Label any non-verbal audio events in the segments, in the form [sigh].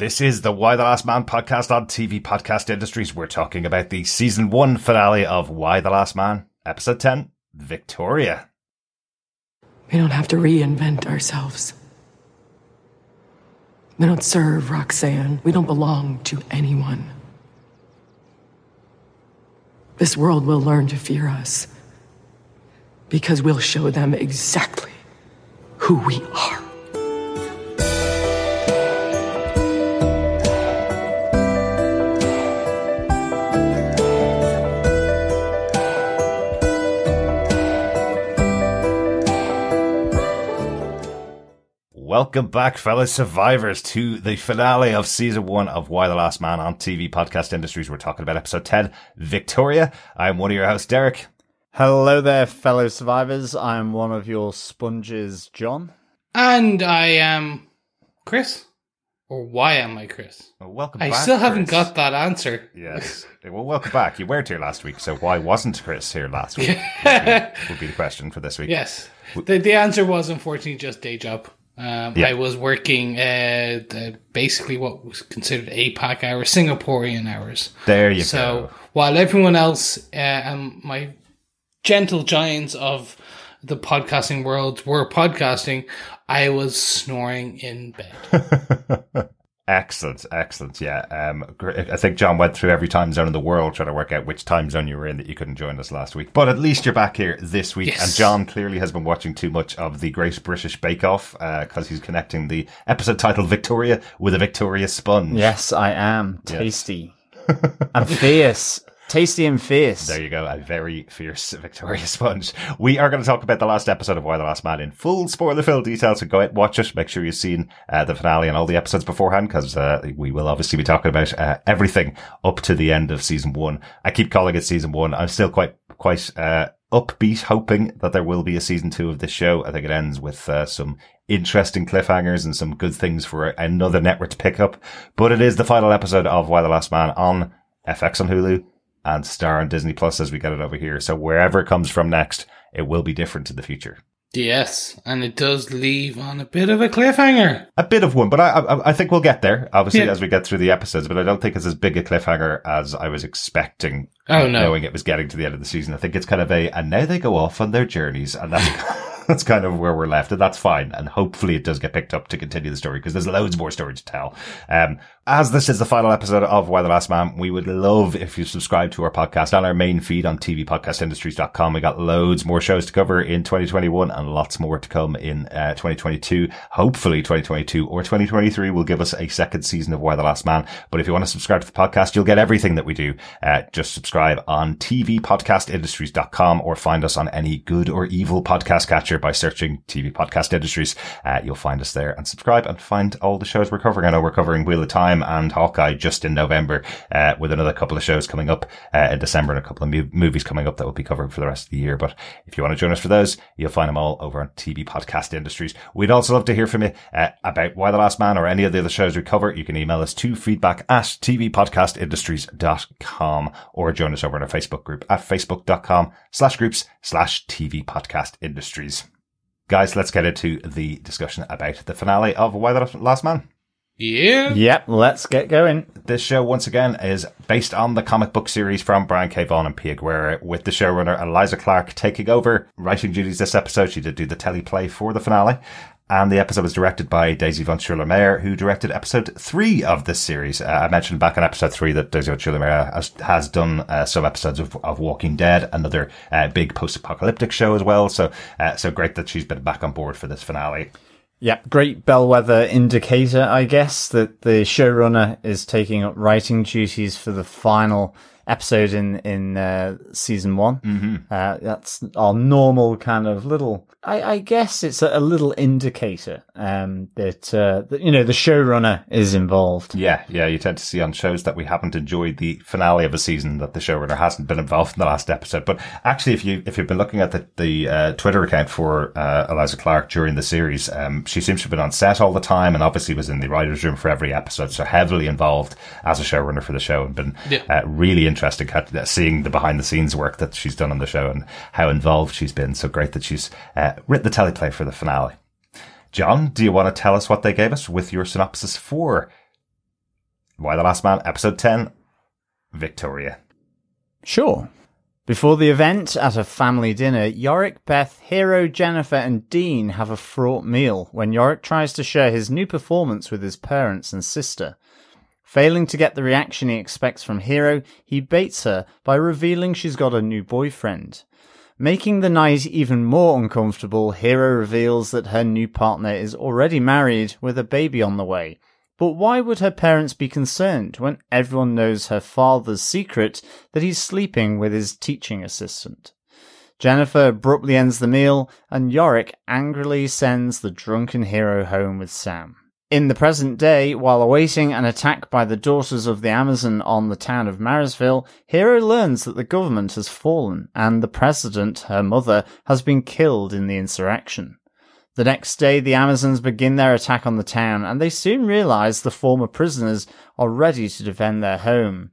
This is the Y the Last Man podcast on TV Podcast Industries. We're talking about the season one finale of Y the Last Man, episode 10, Victoria. We don't have to reinvent ourselves. We don't serve Roxanne. We don't belong to anyone. This world will learn to fear us because we'll show them exactly who we are. Welcome back, fellow survivors, to the finale of season one of Y the Last Man on TV Podcast Industries. We're talking about episode 10, Victoria. I'm one of your hosts, Derek. Hello there, fellow survivors. I'm one of your sponges, John. And I am Chris. Or why am I Chris? Well, welcome I back. still haven't Chris. got that answer. Yes. Well, welcome back. You weren't here last week, so why wasn't Chris here last week? [laughs] would, be, would be the question for this week. Yes. The, the answer was unfortunately just day job. Um, Yeah. I was working uh, basically what was considered APAC hours, Singaporean hours. There you So go. while everyone else uh, and my gentle giants of the podcasting world were podcasting, I was snoring in bed. [laughs] Excellent, excellent. Yeah, um, I think John went through every time zone in the world trying to work out which time zone you were in that you couldn't join us last week. But at least you're back here this week, Yes. and John clearly has been watching too much of the Great British Bake Off because he's connecting the episode titled Victoria with a Victoria sponge. Yes, I am. Tasty. [laughs] and fierce. Tasty and fierce. There you go, a very fierce [laughs] Victoria Sponge. We are going to talk about the last episode of Y the Last Man in full spoiler filled detail, so go out watch it. Make sure you've seen uh, the finale and all the episodes beforehand, because uh, we will obviously be talking about uh, everything up to the end of season one. I keep calling it season one. I'm still quite, quite uh, upbeat, hoping that there will be a season two of this show. I think it ends with uh, some interesting cliffhangers and some good things for another network to pick up. But it is the final episode of Y the Last Man on FX on Hulu and Star on Disney Plus as we get it over here. So wherever it comes from next, it will be different in the future. yes, and it does leave on a bit of a cliffhanger. A bit of one, but I, I, I think we'll get there, obviously, Yeah. as we get through the episodes, but I don't think it's as big a cliffhanger as I was expecting. Oh, no. Knowing it was getting to the end of the season. I think it's kind of a, and now they go off on their journeys, and that's, [laughs] that's kind of where we're left, and that's fine. And hopefully it does get picked up to continue the story, because there's loads more story to tell. Um, as this is the final episode of Y the Last Man, we would love if you subscribe to our podcast on our main feed on tvpodcastindustries.com. We got loads more shows to cover in 2021 and lots more to come in uh, 2022. Hopefully 2022 or 2023 will give us a second season of Y the Last Man. But if you want to subscribe to the podcast, you'll get everything that we do. Uh, just subscribe on tvpodcastindustries.com or find us on any good or evil podcast catcher by searching TV Podcast Industries. Uh, you'll find us there and subscribe and find all the shows we're covering. I know we're covering Wheel of Time and Hawkeye just in November, uh, with another couple of shows coming up, uh, in December and a couple of movies coming up that we'll be covering for the rest of the year. But if you want to join us for those, you'll find them all over on TV Podcast Industries. We'd also love to hear from you, uh, about Y the Last Man or any of the other shows we cover. You can email us to feedback at tvpodcastindustries.com or join us over on our Facebook group at facebook.com slash groups slash TV Podcast Industries. Guys, let's get into the discussion about the finale of Y the Last Man. Yeah. Yep, let's get going. This show, once again, is based on the comic book series from Brian K. Vaughan and Pia Guerra, with the showrunner Eliza Clark taking over writing duties this episode. She did do the teleplay for the finale. And the episode was directed by Daisy von Scherler Mayer, who directed episode three of this series. Uh, I mentioned back in episode three that Daisy von Scherler Mayer has, has done uh, some episodes of, of Walking Dead, another uh, big post-apocalyptic show as well. So, uh, so great that she's been back on board for this finale. Yep, great bellwether indicator, I guess, that the showrunner is taking up writing duties for the final episode in in uh, season one. Mm-hmm. Uh, that's our normal kind of little. I, I guess it's a, a little indicator um, that, uh, that you know the showrunner is involved. Yeah, yeah, you tend to see on shows that we haven't enjoyed the finale of a season that the showrunner hasn't been involved in the last episode. But actually, if you if you've been looking at the the uh, Twitter account for uh, Eliza Clark during the series, um, she seems to have been on set all the time, and obviously was in the writers' room for every episode, so heavily involved as a showrunner for the show, and been Yeah. uh, really interesting uh, seeing the behind the scenes work that she's done on the show and how involved she's been. So great that she's uh, written the teleplay for the finale. John, do you want to tell us what they gave us with your synopsis for Y the Last Man, episode 10, Victoria. Sure. Before the event, at a family dinner, Yorick, Beth, Hero, Jennifer, and Dean have a fraught meal when Yorick tries to share his new performance with his parents and sister. Failing to get the reaction he expects from Hero, he baits her by revealing she's got a new boyfriend. Making the night even more uncomfortable, Hero reveals that her new partner is already married with a baby on the way. But why would her parents be concerned when everyone knows her father's secret that he's sleeping with his teaching assistant? Jennifer abruptly ends the meal, and Yorick angrily sends the drunken hero home with Sam. In the present day, while awaiting an attack by the daughters of the Amazon on the town of Marysville, Hero learns that the government has fallen and the president, her mother, has been killed in the insurrection. The next day, the Amazons begin their attack on the town, and they soon realize the former prisoners are ready to defend their home.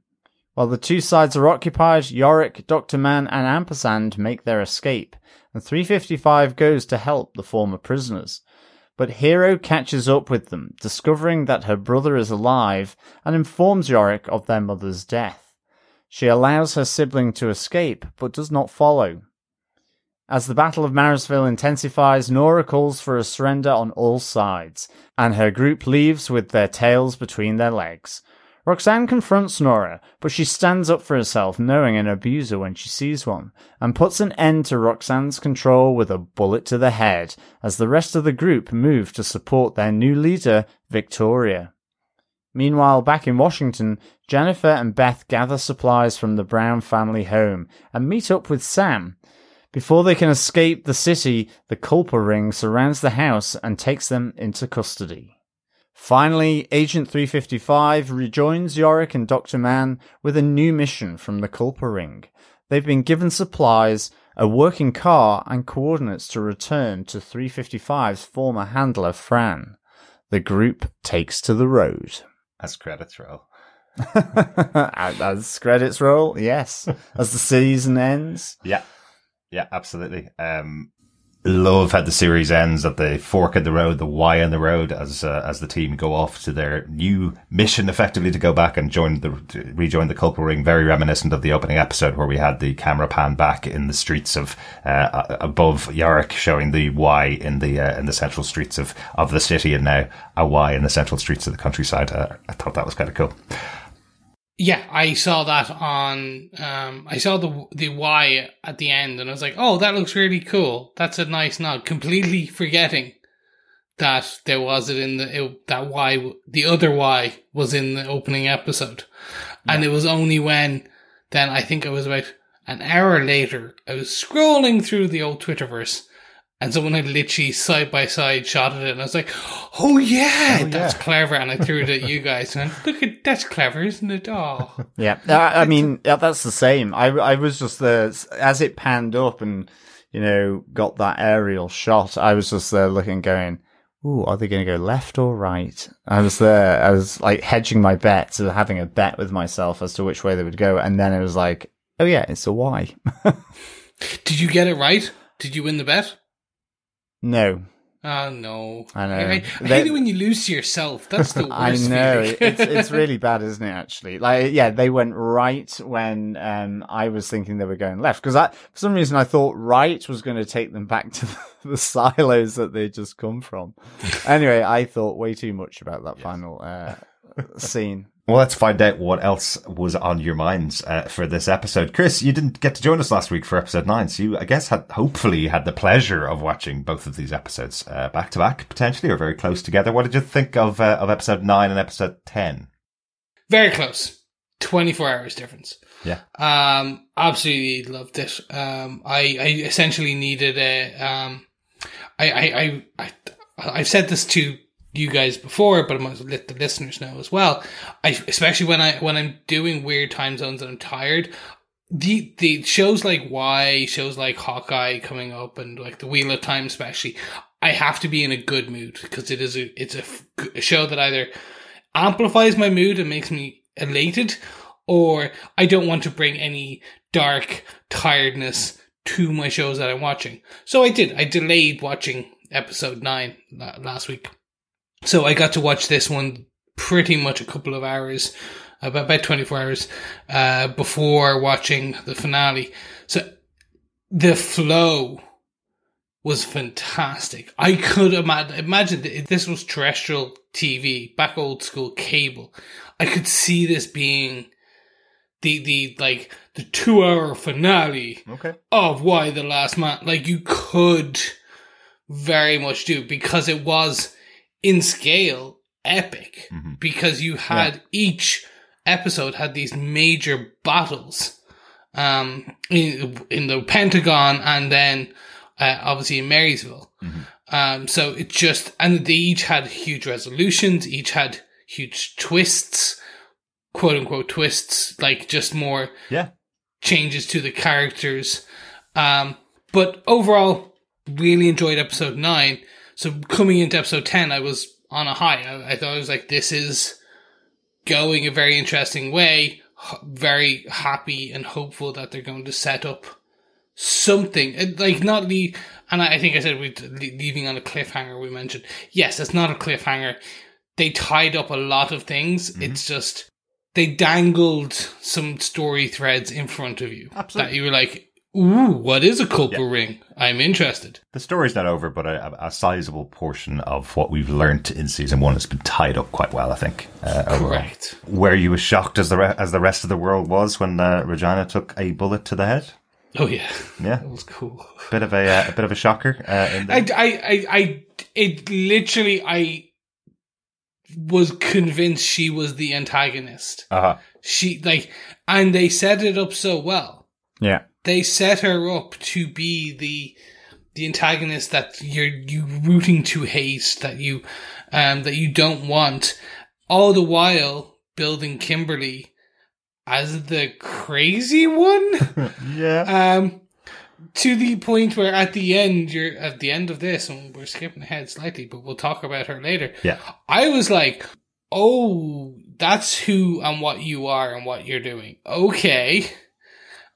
While the two sides are occupied, Yorick, Dr. Mann, and Ampersand make their escape, and 355 goes to help the former prisoners. But Hero catches up with them, discovering that her brother is alive, and informs Yorick of their mother's death. She allows her sibling to escape, but does not follow. As the Battle of Marysville intensifies, Nora calls for a surrender on all sides, and her group leaves with their tails between their legs. Roxanne confronts Nora, but she stands up for herself, knowing an abuser when she sees one, and puts an end to Roxanne's control with a bullet to the head as the rest of the group move to support their new leader, Victoria. Meanwhile, back in Washington, Jennifer and Beth gather supplies from the Brown family home and meet up with Sam. Before they can escape the city, the Culper Ring surrounds the house and takes them into custody. Finally, Agent 355 rejoins Yorick and Dr. Mann with a new mission from the Culper Ring. They've been given supplies, a working car, and coordinates to return to 355's former handler, Fran. The group takes to the road. As credits roll. [laughs] As credits roll, yes. As the season ends. Yeah. Yeah, absolutely. Um, love how the series ends at the fork in the road, the Y in the road, as uh, as the team go off to their new mission, effectively to go back and join the rejoin the Culper Ring. Very reminiscent of the opening episode where we had the camera pan back in the streets of uh, above Yorick, showing the Y in the uh, in the central streets of of the city, and now a Y in the central streets of the countryside. Uh, I thought that was kind of cool. Yeah, I saw that on. Um, I saw the the Y at the end, and I was like, "Oh, that looks really cool. That's a nice nod." Completely [laughs] forgetting that there was it in the it, that Y. The other Y was in the opening episode, yeah. and it was only when then I think it was about an hour later. I was scrolling through the old Twitterverse, and someone had literally side by side shot at it, and I was like, "Oh yeah, oh, that's yeah. clever!" And I threw it at [laughs] you guys, and look at that's clever, isn't it? Oh, [laughs] yeah. I mean, that's the same. I I was just there as it panned up and you know got that aerial shot. I was just there looking, going, "Ooh, are they going to go left or right?" I was there. I was like hedging my bets, so having a bet with myself as to which way they would go, and then it was like, "Oh yeah, it's a Y." [laughs] Did you get it right? Did you win the bet? No. Oh no! I know. I, I hate it when you lose to yourself. That's the [laughs] worst. I know. it's it's [laughs] really bad, isn't it? Actually, like yeah, they went right when um I was thinking they were going left because I for some reason I thought right was going to take them back to the, [laughs] the silos that they just come from. anyway, I thought way too much about that yes. final uh, scene. Well, let's find out what else was on your minds uh, for this episode. Chris, you didn't get to join us last week for episode nine, so you, I guess, had hopefully had the pleasure of watching both of these episodes uh, back to back, potentially, or very close together. What did you think of uh, of episode nine and episode ten? Very close, twenty four hours difference. Yeah. Um, absolutely loved it. Um, I, I essentially needed a, um, I, I, I, I I've said this to you guys before, but I might let the listeners know as well. I, especially when I, when I'm doing weird time zones and I'm tired, the, the shows like Why, shows like Hawkeye coming up and like the Wheel of Time, especially, I have to be in a good mood because it is a, it's a, a show that either amplifies my mood and makes me elated or I don't want to bring any dark tiredness to my shows that I'm watching. So I did. I delayed watching episode nine last week. So I got to watch this one pretty much a couple of hours, about, about 24 hours, uh, before watching the finale. So the flow was fantastic. I could imagine, imagine if this was terrestrial TV, back old school cable. I could see this being the, the, like, the two hour finale Okay. of Y the Last Man. Like, you could very much do because it was in scale epic because you had each episode had these major battles um in in the Pentagon and then uh, obviously in Marysville. Um so it just and they each had huge resolutions, each had huge twists, quote unquote twists, like just more Yeah. changes to the characters. Um, but overall, really enjoyed episode nine. So coming into episode 10, I was on a high. I, I thought I was like, this is going a very interesting way. H- Very happy and hopeful that they're going to set up something like not leave. And I I think I said we leaving on a cliffhanger. We mentioned yes, it's not a cliffhanger. They tied up a lot of things. Mm-hmm. It's just they dangled some story threads in front of you Absolutely. that you were like, "Ooh, what is a Culper ring? I'm interested." The story's not over, but a, a sizable portion of what we've learned in season one has been tied up quite well, I think. Uh, overall. Correct. Were you as shocked as the re- as the rest of the world was when uh, Regina took a bullet to the head? Oh yeah, Yeah, that was cool. bit of a uh, a bit of a shocker. Uh, in I. I, I, I, it literally, I was convinced she was the antagonist. uh-huh. She like, and they set it up so well. Yeah. They set her up to be the the antagonist that you're you rooting to hate, that you um that you don't want, all the while building Kimberly as the crazy one. [laughs] Yeah, Um, to the point where at the end, you're at the end of this, and we're skipping ahead slightly, but we'll talk about her later. yeah. I was like, oh, that's who and what you are and what you're doing. Okay.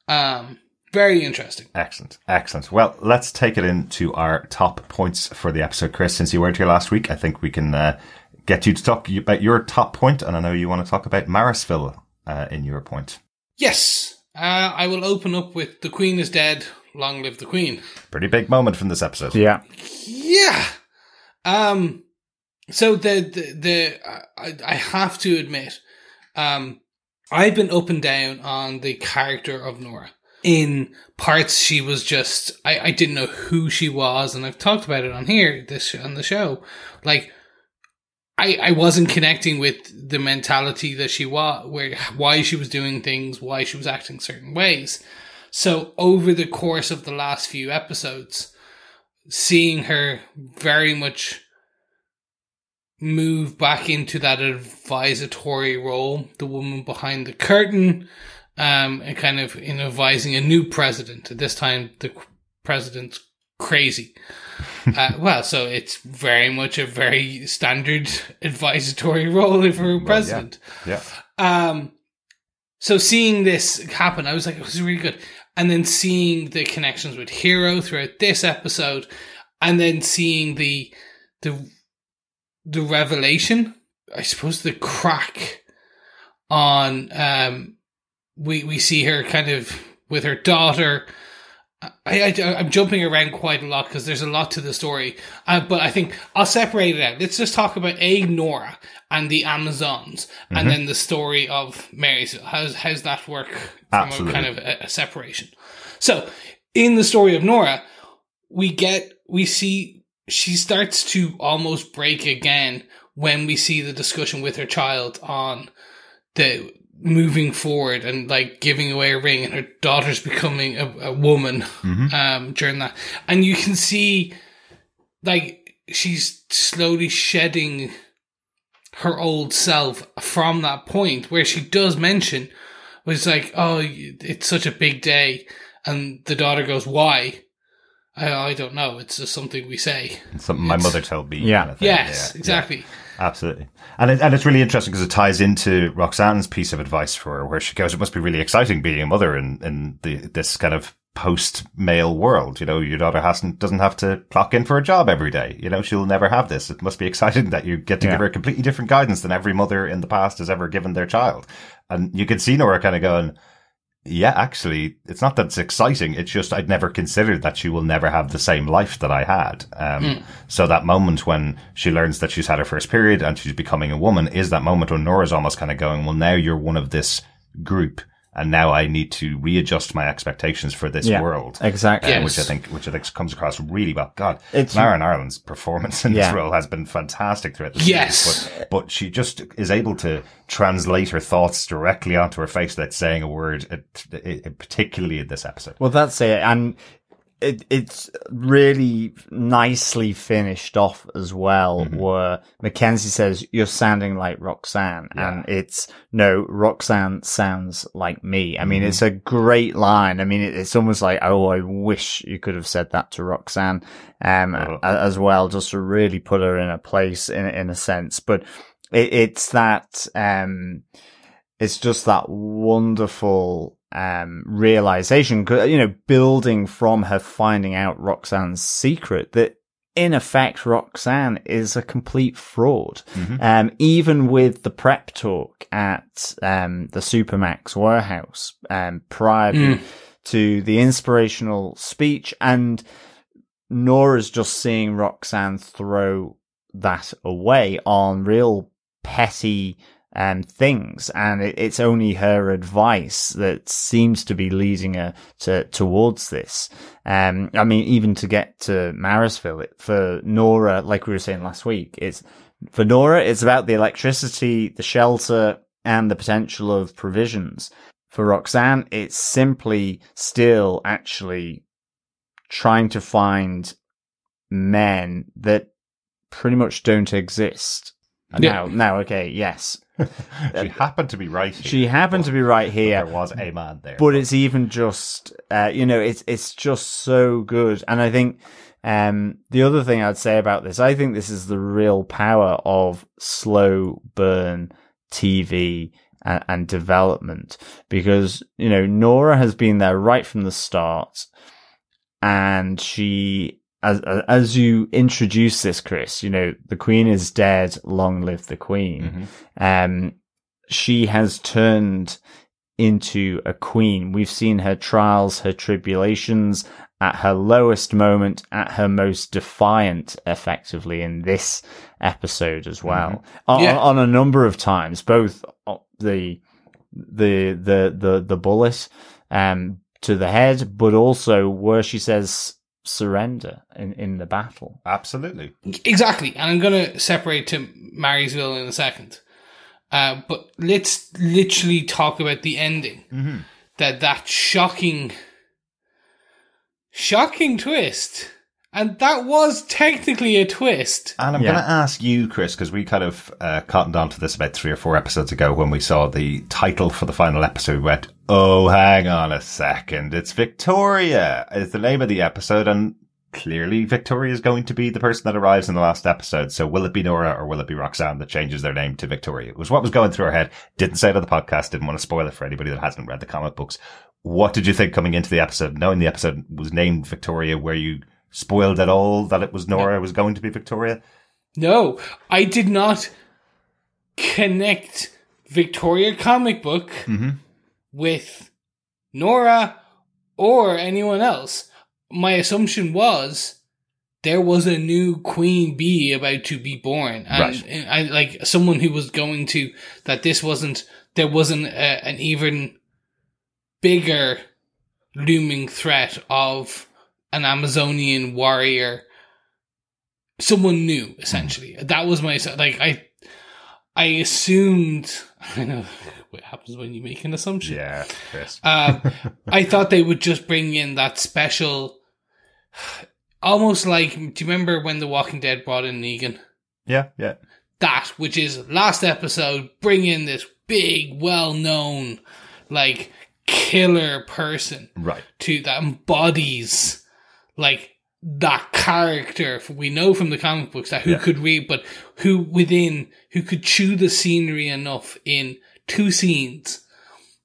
Um, very interesting. Excellent, excellent. Well, let's take it into our top points for the episode, Chris. Since you weren't here last week, I think we can uh, get you to talk about your top point, and I know you want to talk about Marysville uh, in your point. Yes. Uh, I will open up with the Queen is dead. Long live the Queen. Pretty big moment from this episode. Yeah. Yeah. Um. So the the, the I, I have to admit, um, I've been up and down on the character of Nora. In parts, she was just I, I didn't know who she was, and I've talked about it on here this on the show. Like, I I wasn't connecting with the mentality that she was, where why she was doing things, why she was acting certain ways. So over the course of the last few episodes, seeing her very much move back into that advisory role, the woman behind the curtain, um, and kind of in advising a new president. At this time, the president's crazy. [laughs] uh, well, so it's very much a very standard [laughs] advisory role for a president. Yeah. Um, so seeing this happen, I was like, it was really good. And then seeing the connections with Hero throughout this episode, and then seeing the the the revelation, I suppose the crack on um we we see her kind of with her daughter. I, I I'm jumping around quite a lot because there's a lot to the story, uh, but I think I'll separate it out. Let's just talk about a Nora and the Amazons, and then the story of Marysville. How's how's that work from Absolutely. a kind of a, a separation? So, in the story of Nora, we get we see she starts to almost break again when we see the discussion with her child on the moving forward and like giving away a ring and her daughter's becoming a, a woman um during that. And you can see like she's slowly shedding her old self from that point. Where she does mention was like oh it's such a big day. And the daughter goes why? I, I don't know. It's just something we say. Something my mother told me. Yeah. kind of yes Yeah, exactly. Yeah, absolutely. And it, and it's really interesting because it ties into Roxanne's piece of advice for her, where she goes, "It must be really exciting being a mother in in the this kind of post male world. You know, your daughter hasn't, doesn't have to clock in for a job every day. You know, she'll never have this. It must be exciting that you get to Yeah. give her completely different guidance than every mother in the past has ever given their child. And you could see Nora kind of going, yeah, actually, it's not that it's exciting. It's just I'd never considered that she will never have the same life that I had. Um, So that moment when she learns that she's had her first period and she's becoming a woman is that moment when Nora's almost kind of going, well, now you're one of this group. And now I need to readjust my expectations for this Yeah, world. exactly. Uh, Yes. which I think, which I think comes across really well. God, It's- Marin Ireland's performance in Yeah. this role has been fantastic throughout the Yes. series. But, but she just is able to translate her thoughts directly onto her face without saying a word, it, it, particularly in this episode. Well, that's it, and it it's really nicely finished off as well. Where Mackenzie says, "You're sounding like Roxanne," and it's no, Roxanne sounds like me. I mean, it's a great line. I mean, it, it's almost like, oh, I wish you could have said that to Roxanne, um, a- as well, just to really put her in a place in in a sense. But it, it's that um it's just that wonderful um realization you know building from her finding out roxanne's secret that in effect roxanne is a complete fraud. Um even with the prep talk at um the supermax warehouse um prior to- to the inspirational speech and nora's just seeing roxanne throw that away on real petty um, things, and it, it's only her advice that seems to be leading her to towards this. Um, I mean, even to get to Marysville, it, for Nora, like we were saying last week, it's for Nora, it's about the electricity, the shelter, and the potential of provisions. For Roxanne, it's simply still actually trying to find men that pretty much don't exist. Yeah. Now, now, okay, yes, [laughs] she happened to be right. Here, she happened to be right here, There was a man there. but it's even just, uh, you know, it's it's just so good. And I think um, the other thing I'd say about this, I think this is the real power of slow burn TV and, and development because you know Nora has been there right from the start, and she. As, as you introduce this, Chris, you know, the queen is dead. Long live the queen. Um, she has turned into a queen. We've seen her trials, her tribulations at her lowest moment, at her most defiant, effectively in this episode as well. On, Yeah. on a number of times, both the the the the the bullet um to the head, but also where she says surrender in in the battle. Absolutely. Exactly, and I'm gonna separate to Marysville in a second. Uh, but let's literally talk about the ending. That that shocking, shocking twist, and that was technically a twist. And I'm Yeah. going to ask you, Chris, because we kind of uh, cottoned onto this about three or four episodes ago when we saw the title for the final episode. We went, oh, hang on a second. It's Victoria. It's the name of the episode. And clearly Victoria is going to be the person that arrives in the last episode. So will it be Nora or will it be Roxanne that changes their name to Victoria? It was what was going through our head. Didn't say it on the podcast. Didn't want to spoil it for anybody that hasn't read the comic books. What did you think coming into the episode? Knowing the episode was named Victoria, were you spoiled at all that it was Nora was going to be Victoria? No, I did not connect Victoria comic book mm-hmm. with Nora or anyone else. My assumption was there was a new queen bee about to be born, and, Right. and I like someone who was going to that. This wasn't there wasn't a, an even bigger looming threat of an Amazonian warrior someone new essentially that was my like i i assumed [laughs] i know what happens when you make an assumption Yeah, Chris. um, [laughs] i thought they would just bring in that special [sighs] almost like do you remember when the walking dead brought in negan yeah, yeah. that which is last episode bring in this big well-known like killer person Right. to that embodies like that character we know from the comic books that who Yeah. could read but who within who could chew the scenery enough in two scenes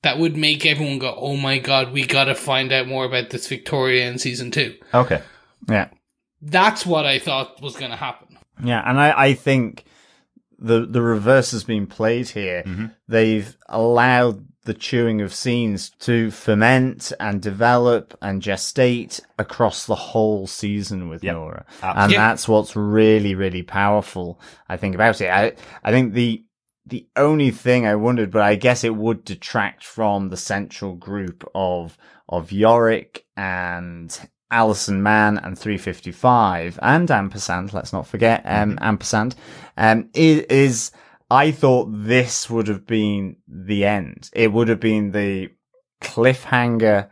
that would make everyone go, "Oh my god, we got to find out more about this Victoria in season two. Okay. Yeah. That's what I thought was going to happen. Yeah, and I, I think the the reverse has been played here. Mm-hmm. They've allowed the chewing of scenes to ferment and develop and gestate across the whole season with Yep. Nora, Absolutely. and that's what's really really powerful. I think about it. I I think the the only thing I wondered, but I guess it would detract from the central group of of Yorick and Alison Mann and 355 and Ampersand, let's not forget, um, Ampersand, um, is, is, I thought this would have been the end. It would have been the cliffhanger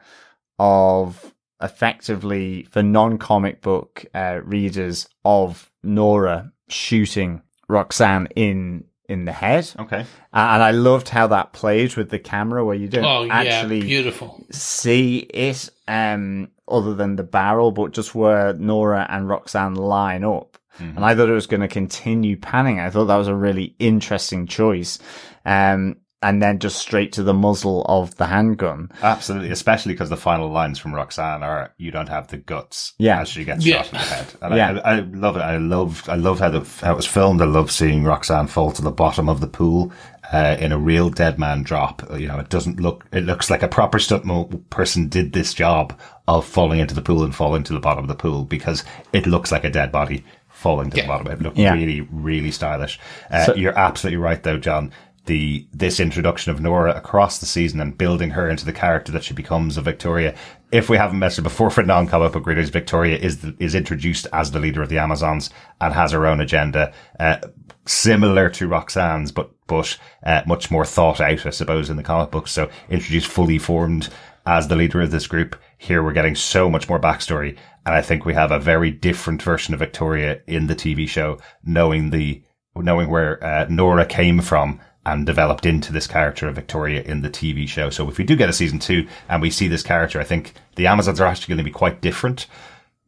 of effectively for non-comic book uh, readers of Nora shooting Roxanne in in the head. Okay. Uh, and I loved how that played with the camera where you don't Oh yeah, actually beautiful. see it um other than the barrel, but just where Nora and Roxanne line up. Mm-hmm. And I thought it was going to continue panning. I thought that was a really interesting choice. Um and then just straight to the muzzle of the handgun. Absolutely, especially because the final lines from Roxanne are "You don't have the guts." Yeah. as she gets Yeah. shot in the head. And Yeah. I, I love it. I love. I love how the how it was filmed. I love seeing Roxanne fall to the bottom of the pool uh, in a real dead man drop. You know, it doesn't look. It looks like a proper stunt mo- person did this job of falling into the pool and falling to the bottom of the pool because it looks like a dead body falling to Yeah. the bottom. It looked Yeah. really, really stylish. Uh, you're absolutely right, though, John the this introduction of Nora across the season and building her into the character that she becomes of Victoria. If we haven't mentioned before for [laughs] non-comic book readers, Victoria is the, is introduced as the leader of the Amazons and has her own agenda, uh, similar to Roxanne's, but but uh, much more thought out, I suppose, in the comic books. So introduced fully formed as the leader of this group. Here we're getting so much more backstory, and I think we have a very different version of Victoria in the TV show, knowing the knowing where uh, Nora came from and developed into this character of Victoria in the TV show. So if we do get a season two and we see this character, I think the Amazons are actually going to be quite different,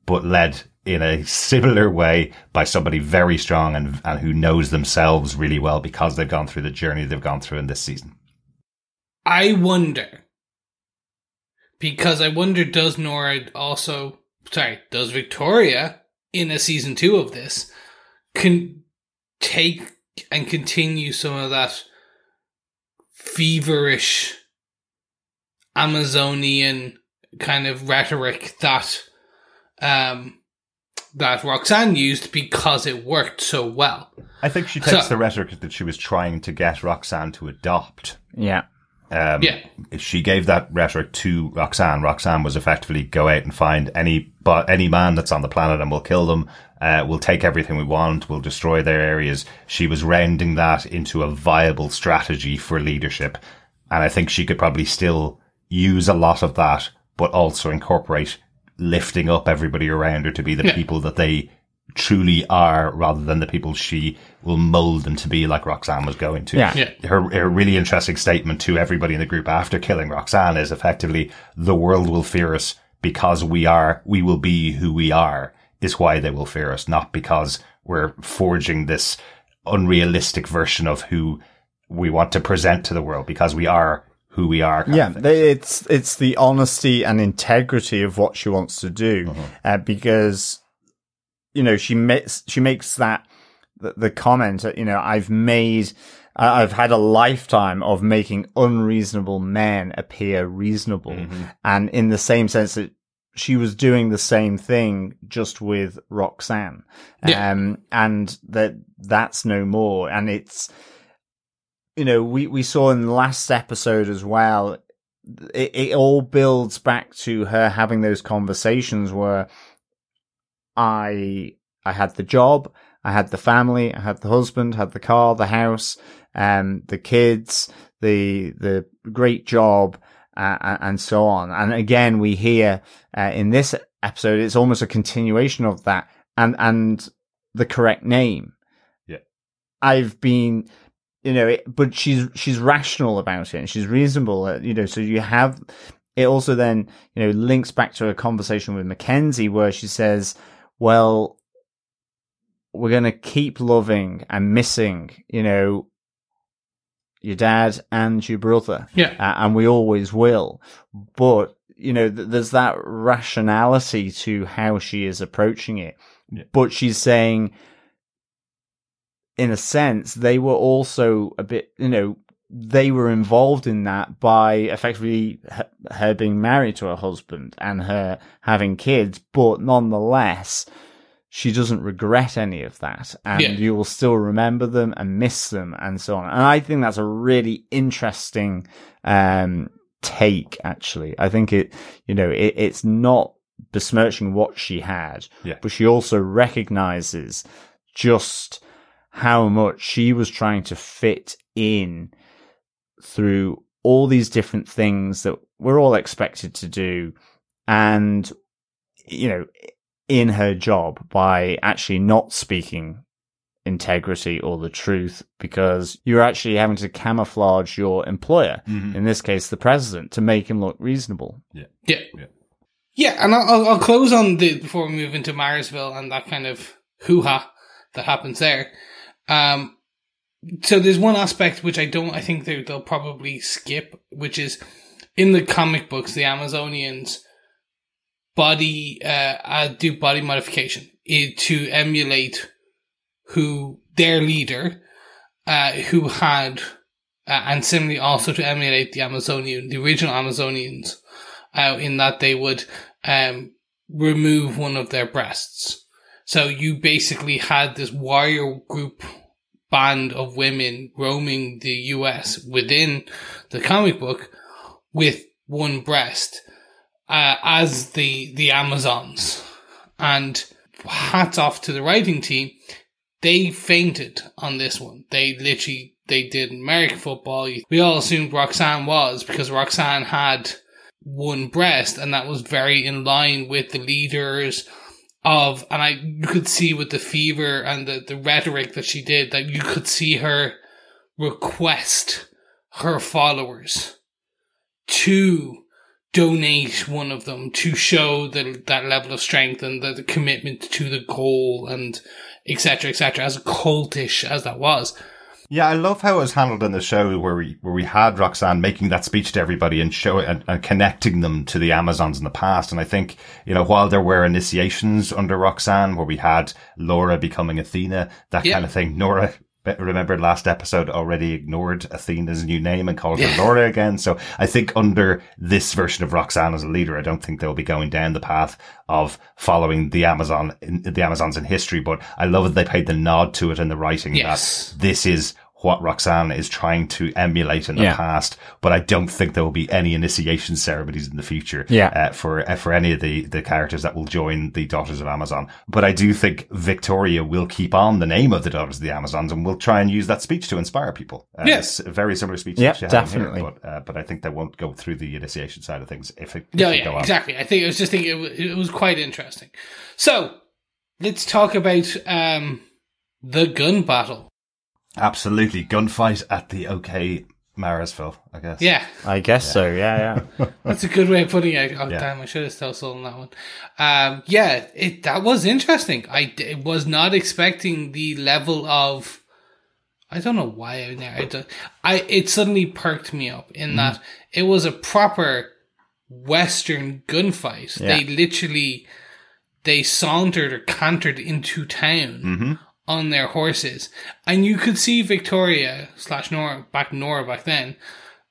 but led in a similar way by somebody very strong and, and who knows themselves really well because they've gone through the journey they've gone through in this season. I wonder because I wonder does Nora also sorry does Victoria in a season two of this can take and continue some of that feverish Amazonian kind of rhetoric that um that Roxanne used because it worked so well. I think she takes So- the rhetoric that she was trying to get Roxanne to adopt Yeah. Um, Yeah. if she gave that rhetoric to Roxanne, Roxanne was effectively go out and find any but any man that's on the planet and we'll kill them. Uh, we'll take everything we want. We'll destroy their areas. She was rounding that into a viable strategy for leadership, and I think she could probably still use a lot of that, but also incorporate lifting up everybody around her to be the Yeah. people that they truly are, rather than the people she will mold them to be, like Roxanne was going to Yeah. Yeah. her, her really interesting statement to everybody in the group after killing Roxanne is effectively the world will fear us because we are, we will be who we are is why they will fear us, not because we're forging this unrealistic version of who we want to present to the world because we are who we are. Yeah, they, it's it's the honesty and integrity of what she wants to do, uh, because you know she makes she makes that the, the comment that you know I've made I've had a lifetime of making unreasonable men appear reasonable, and in the same sense that she was doing the same thing just with Roxanne, Yeah. um, and that that's no more, and it's you know, we, we saw in the last episode as well, it, it all builds back to her having those conversations where I, I had the job, I had the family, I had the husband, had the car, the house, um, the kids, the, the great job, uh, and so on. And again, we hear, uh, in this episode, it's almost a continuation of that and, and the correct name. Yeah. I've been, you know, it, but she's she's rational about it and she's reasonable. uh, You know, so you have it. Also, then you know, links back to a conversation with Mackenzie where she says, "Well, we're going to keep loving and missing. You know, your dad and your brother. Yeah. Uh, and we always will. But, you know, th- there's that rationality to how she is approaching it. Yeah. But she's saying, in a sense, they were also a bit, you know, they were involved in that by effectively her, being married to her husband and her having kids, but nonetheless, she doesn't regret any of that. And Yeah. you will still remember them and miss them and so on. And I think that's a really interesting, um, take, actually. I think it, you know, it, it's not besmirching what she had, Yeah. but she also recognizes just how much she was trying to fit in through all these different things that we're all expected to do and you know in her job by actually not speaking integrity or the truth because you're actually having to camouflage your employer in this case the president to make him look reasonable Yeah. Yeah. Yeah, and I'll, I'll- I'll close on the before we move into Marysville and that kind of hoo ha that happens there. Um, so there's one aspect which I don't, I think they, they'll probably skip, which is in the comic books, the Amazonians body, uh, do body modification eh, to emulate who their leader, uh, who had, uh, and similarly also to emulate the Amazonian, the original Amazonians, uh, in that they would um, remove one of their breasts. So you basically had this warrior group band of women roaming the US within the comic book with one breast uh, as the the Amazons. And hats off to the writing team. They fainted on this one. They literally they did American football. We all assumed Roxanne was because Roxanne had one breast, and that was very in line with the leaders of, and I you could see with the fever and the, the rhetoric that she did that you could see her request her followers to donate one of them to show the, that level of strength and the, the commitment to the goal and etc etc as cultish as that was Yeah, I love how it was handled in the show where we where we had Roxanne making that speech to everybody and show and, and connecting them to the Amazons in the past. And I think you know while there were initiations under Roxanne where we had Laura becoming Athena, that Yeah. kind of thing. Nora. Remember last episode already ignored Athena's new name and called her [laughs] Laura again. So I think under this version of Roxanne as a leader, I don't think they'll be going down the path of following the Amazon, the Amazons in history. But I love that they paid the nod to it in the writing Yes. that this is what Roxanne is trying to emulate in the Yeah. past, but I don't think there will be any initiation ceremonies in the future Yeah. uh, for uh, for any of the, the characters that will join the Daughters of Amazon. But I do think Victoria will keep on the name of the Daughters of the Amazons and will try and use that speech to inspire people. Uh, Yes. very similar speech. Yeah, that she had in here, definitely. but, uh, but I think they won't go through the initiation side of things if it, if Yeah, they go yeah, on. exactly. I think I was just thinking it was, it was quite interesting. So let's talk about um, the gun battle. Absolutely. Gunfight at the OK Marysville, I guess. Yeah, i guess so yeah yeah [laughs] that's a good way of putting it. Oh Yeah. damn, I should have still sold on that one. Um, yeah, it that was interesting. I d- was not expecting the level of. I don't know why I, I, don't- I it suddenly perked me up in that it was a proper Western gunfight. Yeah. They literally they sauntered or cantered into town on their horses, and you could see Victoria slash Nora back Nora back then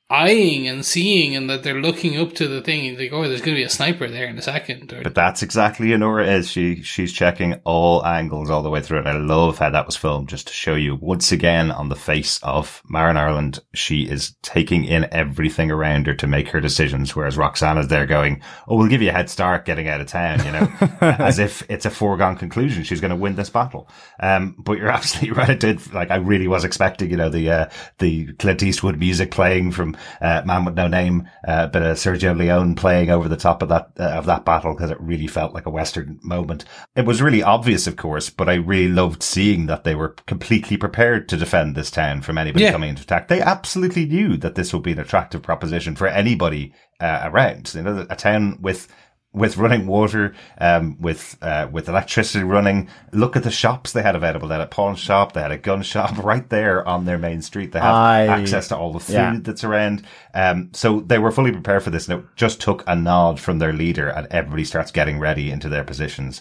eyeing and seeing, and that they're looking up to the thing. like oh, "There's going to be a sniper there in a second. Or, But that's exactly who Nora is. She she's checking all angles all the way through, it I love how that was filmed, just to show you once again on the face of Marin Ireland, she is taking in everything around her to make her decisions, whereas Roxanne's there going, "Oh, we'll give you a head start getting out of town," you know, [laughs] as if it's a foregone conclusion she's going to win this battle. Um, but you're [laughs] absolutely right. I did like I really was expecting, you know, the uh, the Clint Eastwood music playing from uh, Man with No Name, uh, but Sergio Leone playing over the top of that uh, of that battle because it really felt like a Western moment. It was really obvious, of course, but I really loved seeing that they were completely prepared to defend this town from anybody Yeah. coming into attack. They absolutely knew that this would be an attractive proposition for anybody uh, around. You know, a town with with running water, um, with uh, with electricity running. Look at the shops they had available. They had a pawn shop, they had a gun shop [laughs] right there on their main street. They have I- access to all the food yeah. that's around. Um, so they were fully prepared for this, and it just took a nod from their leader, and everybody starts getting ready into their positions.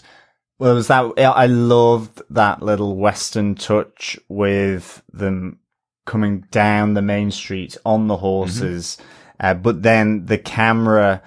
Well, it was that I loved that little western touch with them coming down the main street on the horses, uh, but then the camera,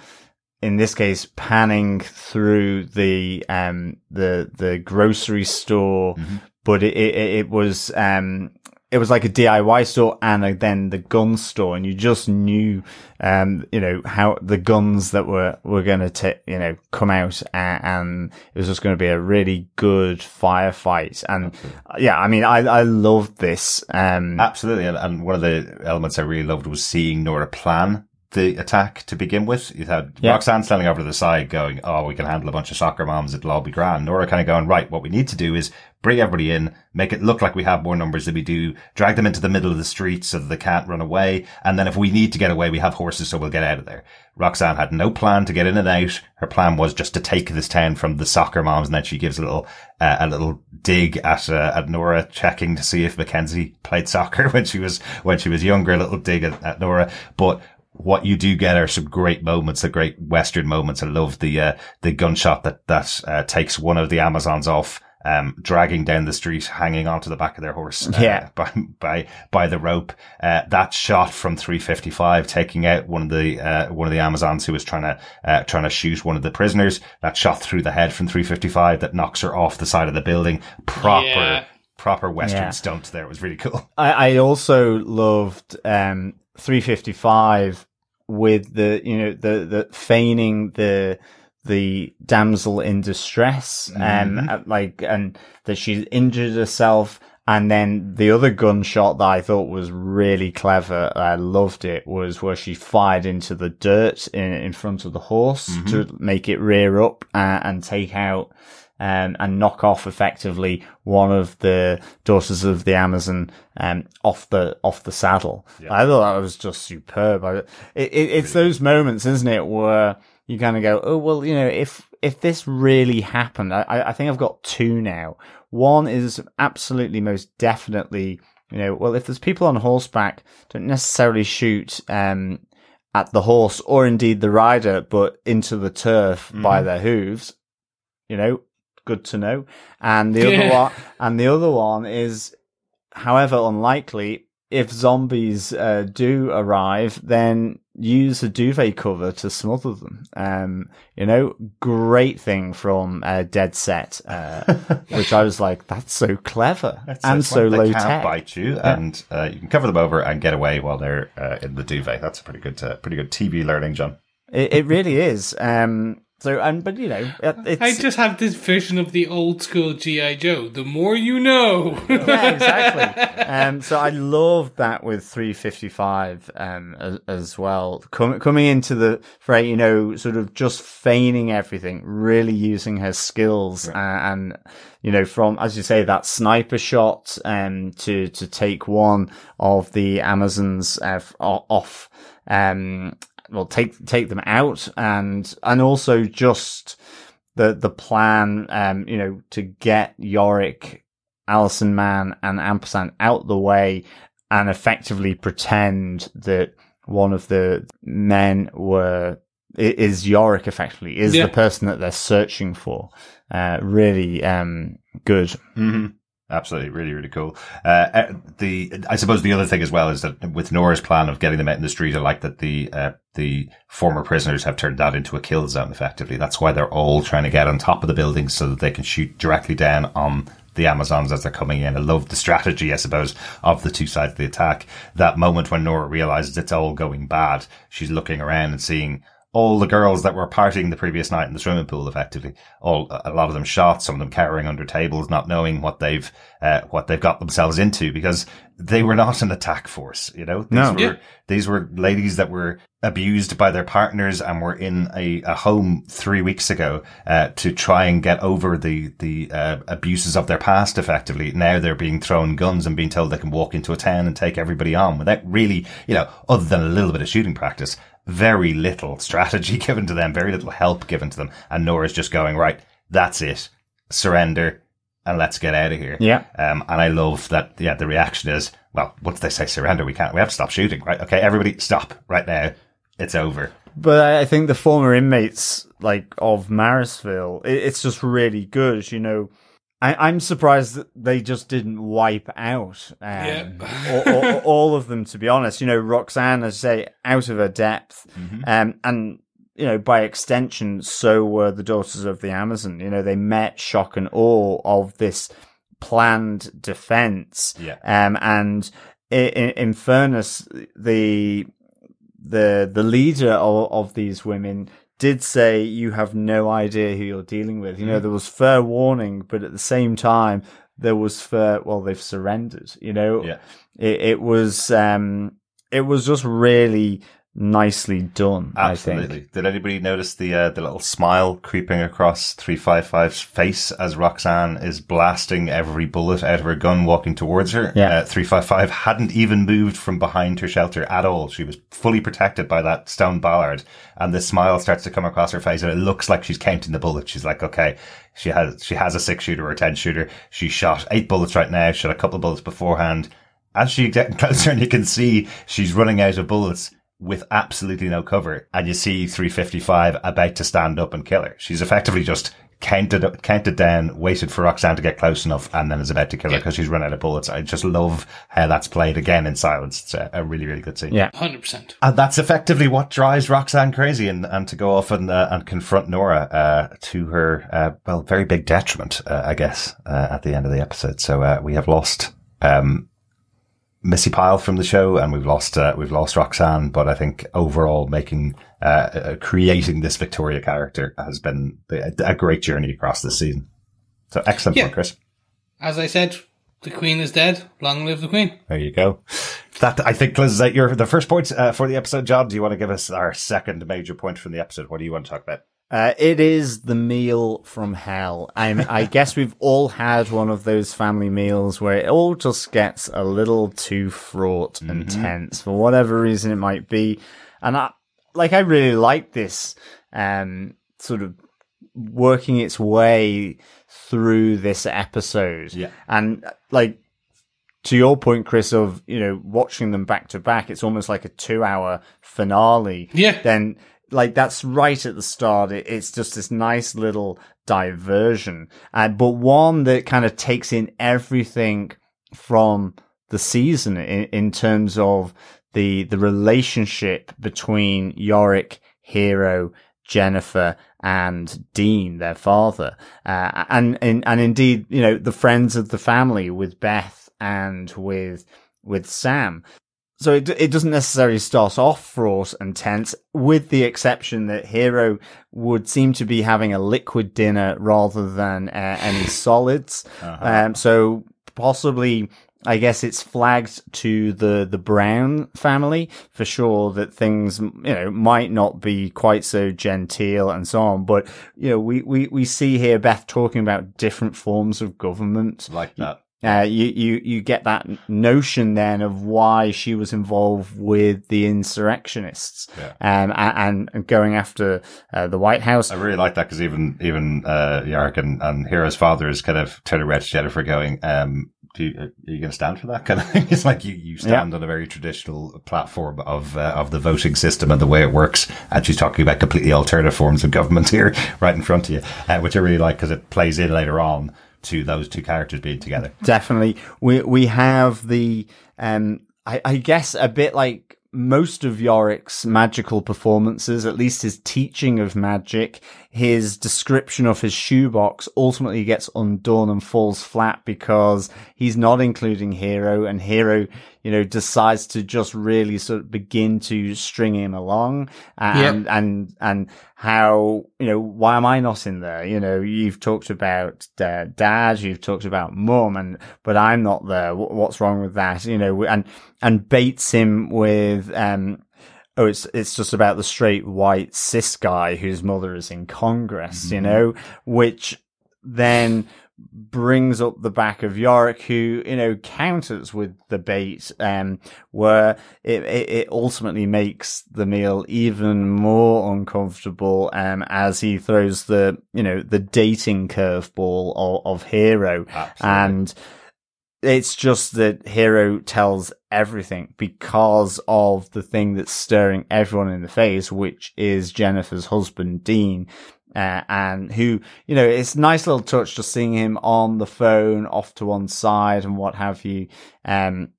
in this case, panning through the um the the grocery store, but it, it it was um it was like a DIY store and a, then the gun store, and you just knew, um, you know, how the guns that were were going to, you know, come out, and, and it was just going to be a really good firefight. And uh, yeah, I mean, I I loved this. Um, Absolutely, and, and one of the elements I really loved was seeing Nora plan the attack to begin with. You had Yeah. Roxanne standing over to the side going, oh, we can handle a bunch of soccer moms, it'll all be grand. Nora kind of going, right, what we need to do is bring everybody in, make it look like we have more numbers than we do, drag them into the middle of the street so that they can't run away, and then if we need to get away, we have horses so we'll get out of there. Roxanne had no plan to get in and out. Her plan was just to take this town from the soccer moms, and then she gives a little, uh, a little dig at, uh, at Nora, checking to see if Mackenzie played soccer [laughs] when she was, when she was younger, a little dig at, at Nora. But what you do get are some great moments, the great Western moments. I love the, uh, the gunshot that, that, uh, takes one of the Amazons off, um, dragging down the street, hanging onto the back of their horse. uh, Yeah. [laughs] By, by, by the rope. Uh, that shot from 355, taking out one of the, uh, one of the Amazons who was trying to, uh, trying to shoot one of the prisoners. That shot through the head from 355 that knocks her off the side of the building. Proper, Yeah. proper Western Yeah. stunt there. It was really cool. I, I also loved um 355 with the you know the the feigning the the damsel in distress um uh, like and that she's injured herself. And then the other gunshot that I thought was really clever, I loved it, was where she fired into the dirt in, in front of the horse to make it rear up uh, and take out um, and knock off effectively one of the daughters of the Amazon um, off the off the saddle. I thought that was just superb. I, it, it, it's those moments, isn't it, where you kind of go, "Oh well, you know, if if this really happened, I, I I think I've got two now. One is absolutely, most definitely, you know, well, if there's people on horseback, don't necessarily shoot." Um, at the horse or indeed the rider, but into the turf by their hooves, you know, good to know. And the other one, and the other one is, however unlikely, if zombies uh, do arrive, then use a duvet cover to smother them. Um, you know, great thing from uh, Dead Set, uh, [laughs] which I was like, that's so clever and It's so they low tech. bite you, and uh, you can cover them over and get away while they're uh, in the duvet. That's a pretty good, uh, pretty good TV learning, John. It, it really is. Um, so, and but you know, it- it's I just have this vision of the old school GI Joe. The more you know. yeah, exactly. [laughs] Um, so I love that with 355 um, as, as well. Com- coming into the fray, you know, sort of just feigning everything, really using her skills, uh, and you know, from as you say, that sniper shot um, to to take one of the Amazons uh, off. Um, well, take take them out, and and also just the the plan, um, you know, to get Yorick Allison Mann and Ampersand out the way and effectively pretend that one of the men were is Yorick effectively is Yeah. the person that they're searching for. Uh, really um, good. Mm-hmm. Absolutely, really, really cool. Uh, uh, the I suppose the other thing as well is that with Nora's plan of getting them out in the street, I like that the uh, the former prisoners have turned that into a kill zone. Effectively, that's why they're all trying to get on top of the buildings so that they can shoot directly down on the Amazons as they're coming in. I love the strategy, I suppose, of the two sides of the attack. That moment when Nora realizes it's all going bad, she's looking around and seeing all the girls that were partying the previous night in the swimming pool, effectively, all a lot of them shot, some of them cowering under tables, not knowing what they've uh, what they've got themselves into because they were not an attack force. You know, these No. were Yeah. these were ladies that were abused by their partners and were in a, a home three weeks ago uh, to try and get over the the uh, abuses of their past. Effectively, now they're being thrown guns and being told they can walk into a town and take everybody on without really, you know, other than a little bit of shooting practice very little strategy [laughs] given to them, very little help given to them. And Nora's just going, right, that's it. Surrender and let's get out of here. Yeah. Um, and I love that, yeah, the reaction is, well, once they say surrender, we can't, we have to stop shooting, right? Okay, everybody stop right now. It's over. But I think the former inmates, like, of Marysville, it, it's just really good, you know. I, I'm surprised that they just didn't wipe out um, Yeah. all, all, all of them. To be honest, you know, Roxanne, as I say, out of her depth, um, and you know, by extension, so were the daughters of the Amazon. You know, they met shock and awe of this planned defense. Yeah. Um, and in, in fairness, the the the leader of, of these women did say you have no idea who you're dealing with. You know, there was fair warning, but at the same time, there was fair. Well, they've surrendered. You know, Yeah. it, it was um, it was just really nicely done. I Absolutely. think. Did anybody notice the uh, the little smile creeping across 355's face as Roxanne is blasting every bullet out of her gun walking towards her? Yeah. Uh, 355 hadn't even moved from behind her shelter at all. She was fully protected by that stone ballard and the smile starts to come across her face and it looks like she's counting the bullets. She's like, okay, she has, she has a six shooter or a 10 shooter. She shot eight bullets right now. Shot a couple of bullets beforehand. As she gets closer and you can see she's running out of bullets with absolutely no cover, and you see 355 about to stand up and kill her. She's effectively just counted up, counted down, waited for Roxanne to get close enough, and then is about to kill her because she's run out of bullets. I just love how that's played again in silence. It's a, a really, really good scene. Yeah. Hundred percent. And that's effectively what drives Roxanne crazy and, and to go off and, uh, and confront Nora, uh, to her, uh, well, very big detriment, uh, I guess, uh, at the end of the episode. So, uh, we have lost, um, Missi Pyle from the show and we've lost, uh, we've lost Roxanne, but I think overall making, uh, uh creating this Victoria character has been a, a great journey across this season. So excellent Yeah. Chris. As I said, the Queen is dead. Long live the Queen. There you go. That I think closes out your the first point uh, for the episode. John, do you want to give us our second major point from the episode? What do you want to talk about? Uh, it is the meal from hell. I'm, I guess we've all had one of those family meals where it all just gets a little too fraught and tense for whatever reason it might be. And I, like, I really like this, um, sort of working its way through this episode. Yeah. And like, to your point, Chris, of, you know, watching them back to back, it's almost like a two hour finale. Yeah. Then, like, that's right at the start. It, it's just this nice little diversion. Uh, but one that kind of takes in everything from the season in, in terms of the, the relationship between Yorick, Hero, Jennifer and Dean, their father, uh, and, and and indeed, you know, the friends of the family with Beth and with with Sam. So it it doesn't necessarily start off fraught and tense, with the exception that Hero would seem to be having a liquid dinner rather than uh, any [sighs] solids. Um, so possibly I guess it's flagged to the, the Brown family for sure that things, you know, might not be quite so genteel and so on. But, you know, we, we, we see here Beth talking about different forms of government. Like that. Uh, you, you, you get that notion then of why she was involved with the insurrectionists, Yeah. um, and, and going after, uh, the White House. I really like that because even even uh, Yark and, and Hero's father is kind of turning around to Jennifer, going, um, do you, "Are you going to stand for that [laughs] kind of thing?" It's like you, you stand on a very traditional platform of uh, of the voting system and the way it works, and she's talking about completely alternative forms of government here, [laughs] right in front of you, uh, which I really like because it plays in later on to those two characters being together. Definitely. We we have the um I, I guess a bit like most of Yorick's magical performances, at least his teaching of magic, his description of his shoebox ultimately gets undone and falls flat because he's not including Hero and Hero, you know, decides to just really sort of begin to string him along and, and, and how, you know, why am I not in there? You know, you've talked about uh, dad, you've talked about mum and, but I'm not there. Wh- What's wrong with that? You know, and, and baits him with, um, oh, it's it's just about the straight white cis guy whose mother is in Congress, you know, which then brings up the back of Yorick, who, you know, counters with the bait, um, where it, it, it ultimately makes the meal even more uncomfortable, um, as he throws the, you know, the dating curveball of, of Hero. Absolutely. And it's just that Hero tells everything because of the thing that's stirring everyone in the face, which is Jennifer's husband, Dean. Uh, and who, you know, it's nice little touch just seeing him on the phone off to one side and what have you. Um,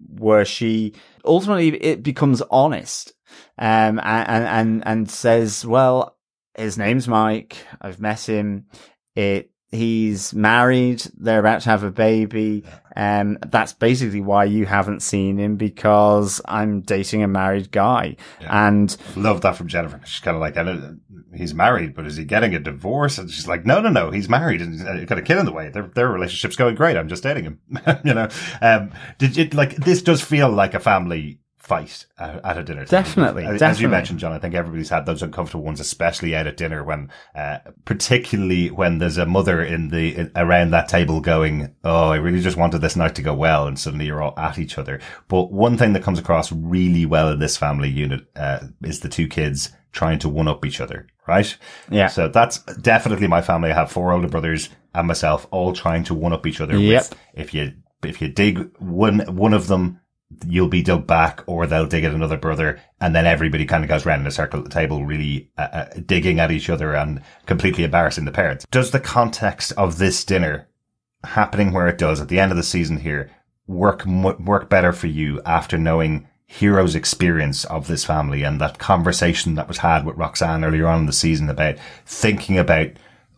where she ultimately it becomes honest, um, and, and, and says, well, his name's Mike. I've met him. It, he's married. They're about to have a baby. Um, that's basically why you haven't seen him because I'm dating a married guy. And Love that from Jennifer. She's kind of like, he's married, but is he getting a divorce? And she's like, no, no, no, he's married and he's got a kid in the way. Their, their relationship's going great. I'm just dating him. [laughs] you know, um, did it like, this does feel like a family fight at, at a dinner. table. Definitely, As, as definitely. you mentioned, John, I think everybody's had those uncomfortable ones, especially out at dinner when, uh, particularly when there's a mother in the, in, around that table going, Oh, I really just wanted this night to go well. And suddenly you're all at each other. But one thing that comes across really well in this family unit, uh, is the two kids trying to one up each other, right? Yeah. So that's definitely my family. I have four older brothers and myself all trying to one up each other. Yep. With, if you, if you dig one, one of them, you'll be dug back or they'll dig at another brother. And then everybody kind of goes round in a circle at the table, really uh, uh, digging at each other and completely embarrassing the parents. Does the context of this dinner happening where it does at the end of the season here work, work better for you after knowing Hero's experience of this family and that conversation that was had with Roxanne earlier on in the season about thinking about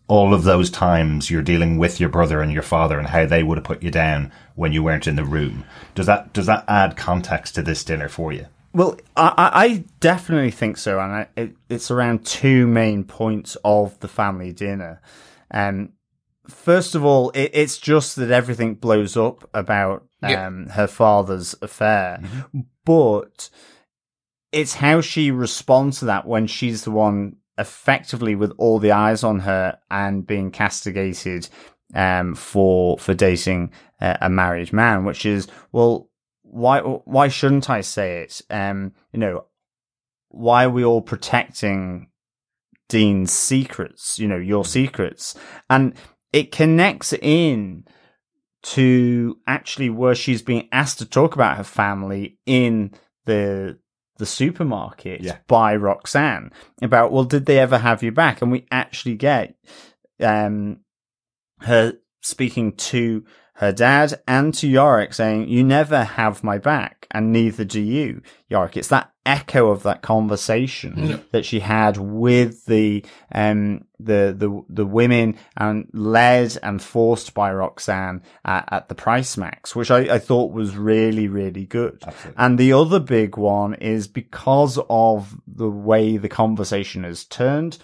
all of those times you're dealing with your brother and your father and how they would have put you down when you weren't in the room. Does that does that add context to this dinner for you? Well, I, I I definitely think so, and I, it, it's around two main points of the family dinner. Um, first of all, it, it's just that everything blows up about Yeah. um, her father's affair, but it's how she responds to that when she's the one effectively with all the eyes on her and being castigated um, for for dating a married man, which is well, why why shouldn't I say it? Um, you know, why are we all protecting Dean's secrets? You know, your secrets, and it connects in to actually where she's being asked to talk about her family in the the supermarket Yeah. by Roxanne about well did they ever have you back and we actually get um her speaking to her dad and to Yorick saying you never have my back and neither do you. Yorick it's that echo of that conversation that she had with the um the the the women and led and forced by Roxanne at, at the price max which I, I thought was really really good. And the other big one is because of the way the conversation has turned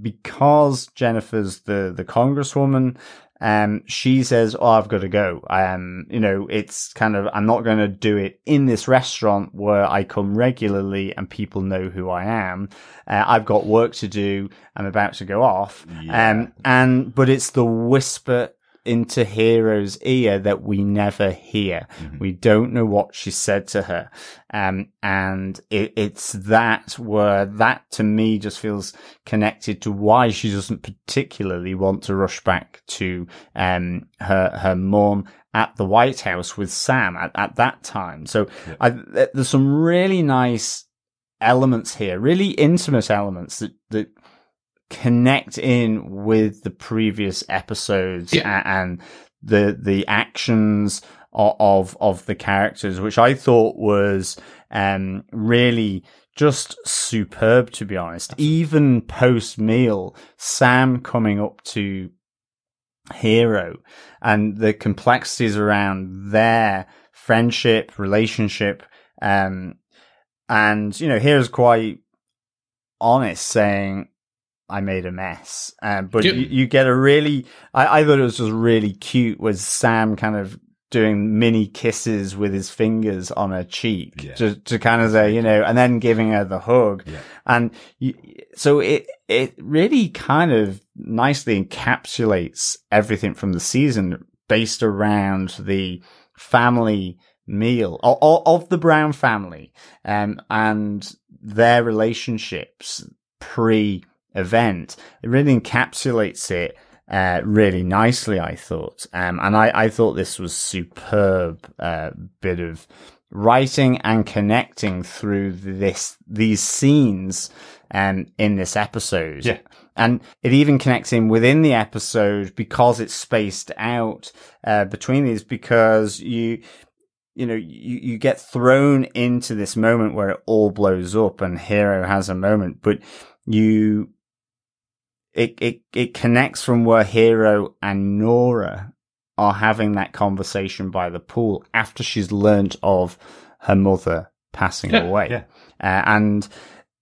because Jennifer's the the congresswoman, um, she says, "Oh, I've got to go. Um, you know, it's kind of I'm not going to do it in this restaurant where I come regularly and people know who I am. Uh, I've got work to do. I'm about to go off. Um, and but it's the whisper." Into Hero's ear that we never hear. We don't know what she said to her. Um, and it, it's that where that to me just feels connected to why she doesn't particularly want to rush back to, um, her, her mum at the White House with Sam at, at that time. So I, there's some really nice elements here, really intimate elements that, that connect in with the previous episodes Yeah. and the the actions of, of of the characters, which I thought was um really just superb to be honest. Even post meal, Sam coming up to Hero and the complexities around their friendship, relationship, um and you know, Hero's quite honest saying I made a mess. Um, but Yep. you, you get a really, I, I thought it was just really cute was Sam kind of doing mini kisses with his fingers on her cheek Yeah. to, to kind of say, you know, and then giving her the hug. Yeah. And you, so it, it really kind of nicely encapsulates everything from the season based around the family meal of, of the Brown family um, and their relationships pre event. It really encapsulates it uh, really nicely, I thought. Um, and I, I thought this was superb uh, bit of writing and connecting through this these scenes um, in this episode. Yeah. And it even connects in within the episode because it's spaced out uh, between these because you you know, you, you get thrown into this moment where it all blows up and hero has a moment, but you, it, it, it connects from where Hero and Nora are having that conversation by the pool after she's learnt of her mother passing Yeah, away. yeah. Uh, and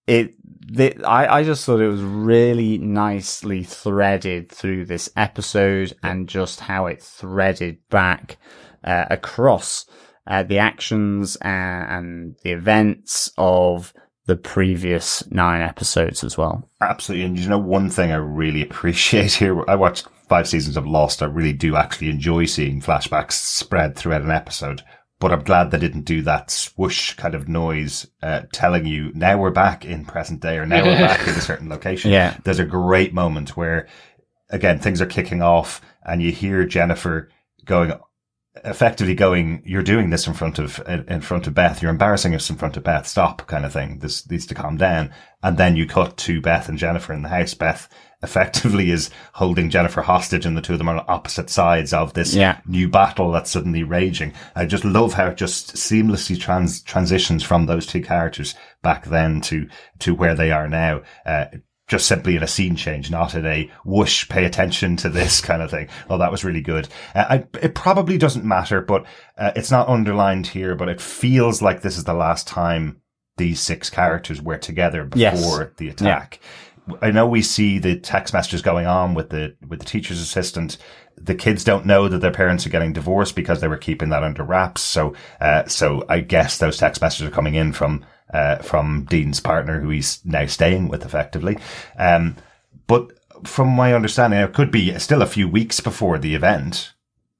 it, the, I, I just thought it was really nicely threaded through this episode and just how it threaded back uh, across uh, the actions and, and the events of the previous nine episodes as well. Absolutely. And you know, one thing I really [laughs] appreciate here, I watched five seasons of Lost. I really do actually enjoy seeing flashbacks spread throughout an episode. But I'm glad they didn't do that swoosh kind of noise, uh, telling you now we're back in present day or now we're back in a [laughs] certain location. Yeah. There's a great moment where, again, things are kicking off and you hear Jennifer going, effectively going, you're doing this in front of, in front of Beth. You're embarrassing us in front of Beth. Stop kind of thing. This needs to calm down. And then you cut to Beth and Jennifer in the house. Beth effectively is holding Jennifer hostage and the two of them are on opposite sides of this Yeah. new battle that's suddenly raging. I just love how it just seamlessly trans- transitions from those two characters back then to, to where they are now. Uh, just simply in a scene change, not in a whoosh, pay attention to this [laughs] kind of thing. Oh, that was really good. Uh, I, it probably doesn't matter, but uh, it's not underlined here, but it feels like this is the last time these six characters were together before Yes. the attack. I know we see the text messages going on with the with the teacher's assistant. The kids don't know that their parents are getting divorced because they were keeping that under wraps. So, uh, so I guess those text messages are coming in from uh, from Dean's partner, who he's now staying with, effectively. Um, but from my understanding, it could be still a few weeks before the event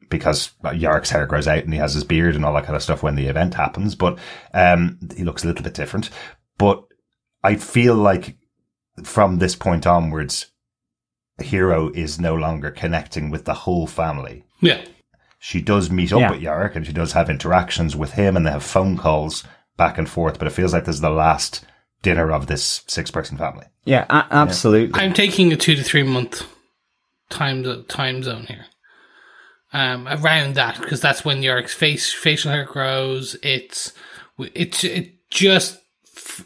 because Yark's hair grows out and he has his beard and all that kind of stuff when the event happens. But um, he looks a little bit different. But I feel like from this point onwards, Hero is no longer connecting with the whole family. Yeah. She does meet up Yeah. with Yark and she does have interactions with him and they have phone calls back and forth, but it feels like this is the last dinner of this six person family. Yeah, a- absolutely. I'm taking a two to three month time time zone here. Um, around that because that's when York's face facial hair grows. It's it's it just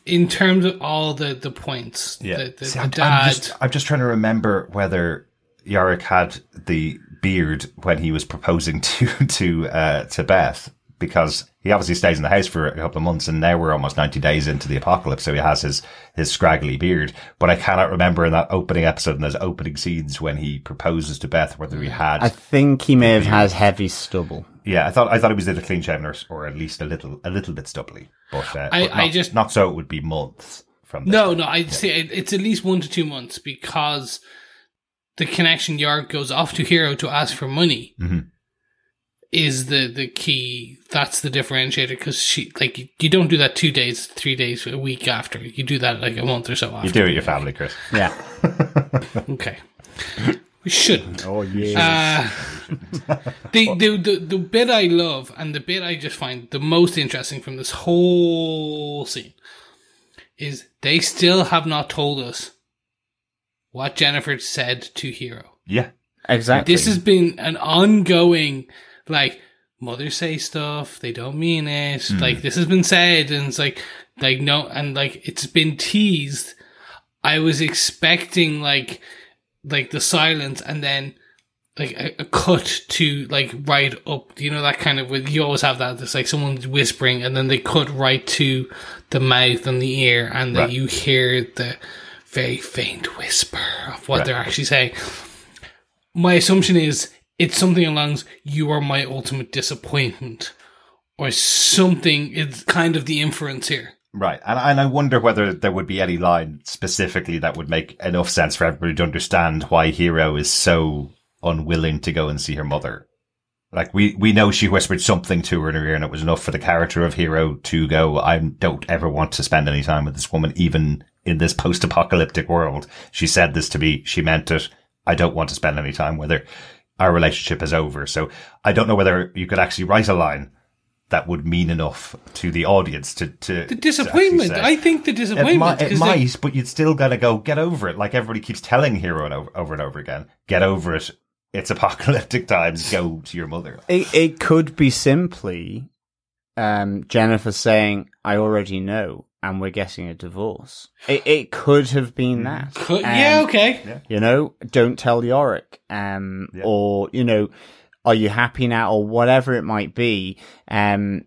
in terms of all the the points. the, the, See, the I'm, dad. I'm just, I'm just trying to remember whether Yorick had the beard when he was proposing [laughs] to to uh, to Beth, because he obviously stays in the house for a couple of months, and now we're almost ninety days into the apocalypse, so he has his his scraggly beard. But I cannot remember in that opening episode and those opening scenes when he proposes to Beth whether he had. I think he may have had heavy stubble. yeah, I thought I thought he was a clean shaven or, or at least a little a little bit stubbly, but, uh, I- but I just- not so it would be months from this. No, no, I'd say it's at least one to two months because the connection Yard goes off to Hero to ask for money Mhm. Is the the key. That's the differentiator because she like you, you don't do that two days, three days, a week after. You do that like a month or so after. You do it your family, Chris. Yeah. [laughs] Okay, we shouldn't. Oh yeah. Uh, the, the the the bit I love and the bit I just find the most interesting from this whole scene is they still have not told us what Jennifer said to Hero. Yeah. exactly. This has been an ongoing like mothers say stuff they don't mean it hmm. like this has been said and it's like like no and like it's been teased. I was expecting like like the silence and then like a, a cut to like right up you know that kind of with you always have that it's like someone's whispering and then they cut right to the mouth and the ear and then you hear the very faint whisper of what Right. they're actually saying. My assumption is it's something along you are my ultimate disappointment or something it's kind of the inference here Right. And, and I wonder whether there would be any line specifically that would make enough sense for everybody to understand why hero is so unwilling to go and see her mother. Like we, we know she whispered something to her in her ear and it was enough for the character of hero to go, I don't ever want to spend any time with this woman, even in this post-apocalyptic world. She said this to me. She meant it. I don't want to spend any time with her. Our relationship is over. So I don't know whether you could actually write a line that would mean enough to the audience to, to The disappointment. I think the it disappointment. might, it 'cause they- might, but you'd still gotta go get over it. Like everybody keeps telling Hero and over, over and over again, get over it. It's apocalyptic times. Go to your mother. It, it could be simply um, Jennifer saying, I already know, and we're getting a divorce. It, it could have been that. Could- Um, yeah, okay. You know, don't tell Yorick. Um, Yeah. or, you know, are you happy now or whatever it might be. Um,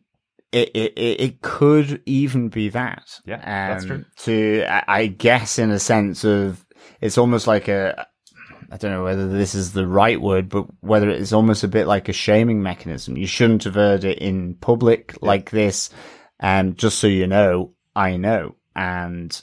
it, it, it it could even be that. Yeah, um, that's true. To, I- I guess in a sense of, it's almost like a, I don't know whether this is the right word, but whether it's almost a bit like a shaming mechanism. You shouldn't have heard it in public like this. Um, just so you know, I know. And,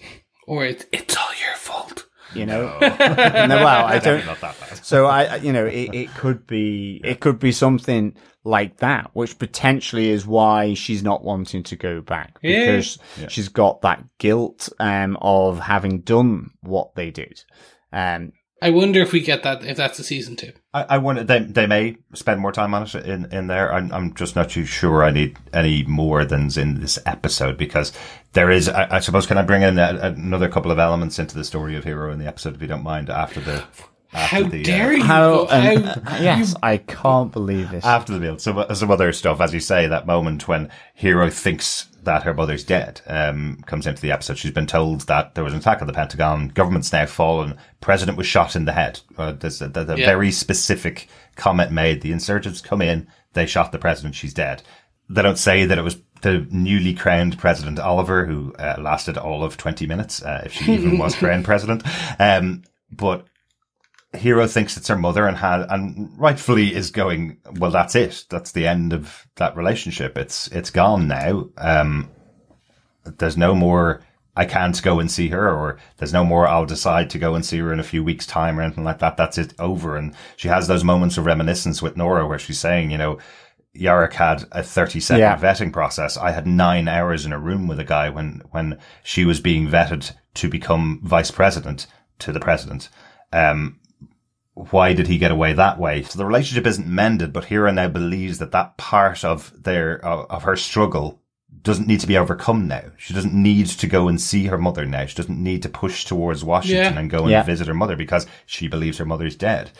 Or it, it's all your fault. you know, no, [laughs] well, I don't, Definitely not that bad. so I, I- you know, it, it could be, [laughs] it could be something like that, which potentially is why she's not wanting to go back Yeah. because she's got that guilt, um, of having done what they did. Um, I wonder if we get that, if that's a season two. I, I wonder they they may spend more time on it in in there. I'm I'm just not too sure. I need any more than's in this episode because there is. I, I suppose can I bring in a, another couple of elements into the story of Hero in the episode if you don't mind after the. After How the, uh, dare you? how, go- um, how- [laughs] yes, I can't believe it. after the meal. Some some other stuff, as you say, that moment when Hero thinks that her mother's dead, um, comes into the episode. She's been told that there was an attack on the Pentagon, government's now fallen, president was shot in the head. Uh, there's a, there's a Yeah. very specific comment made. The insurgents come in, they shot the president, she's dead. They don't say that it was the newly crowned president Oliver who uh, lasted all of 20 minutes, uh, if she even was [laughs] crowned president. Um, but Hero thinks it's her mother and had, and rightfully is going, well, that's it. That's the end of that relationship. It's, it's gone now. Um, there's no more, I can't go and see her or there's no more, I'll decide to go and see her in a few weeks time or anything like that. That's it over. And she has those moments of reminiscence with Nora where she's saying, you know, Yorick had a 30 second Yeah. vetting process. I had nine hours in a room with a guy when, when she was being vetted to become vice president to the president. Um, why did he get away that way? So the relationship isn't mended, but Hero now believes that that part of their, of, of her struggle doesn't need to be overcome now. She doesn't need to go and see her mother now. She doesn't need to push towards Washington Yeah. and go and Yeah. visit her mother because she believes her mother's dead.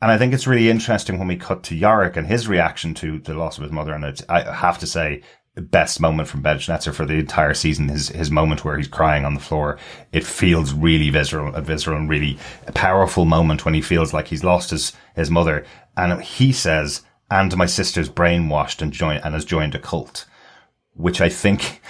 And I think it's really interesting when we cut to Yorick and his reaction to the loss of his mother. And it's, I have to say, best moment from Ben Schnetzer for the entire season. His his moment where he's crying on the floor. It feels really visceral, a visceral and really a powerful moment when he feels like he's lost his his mother. And he says, "And my sister's brainwashed and joined and has joined a cult," which I think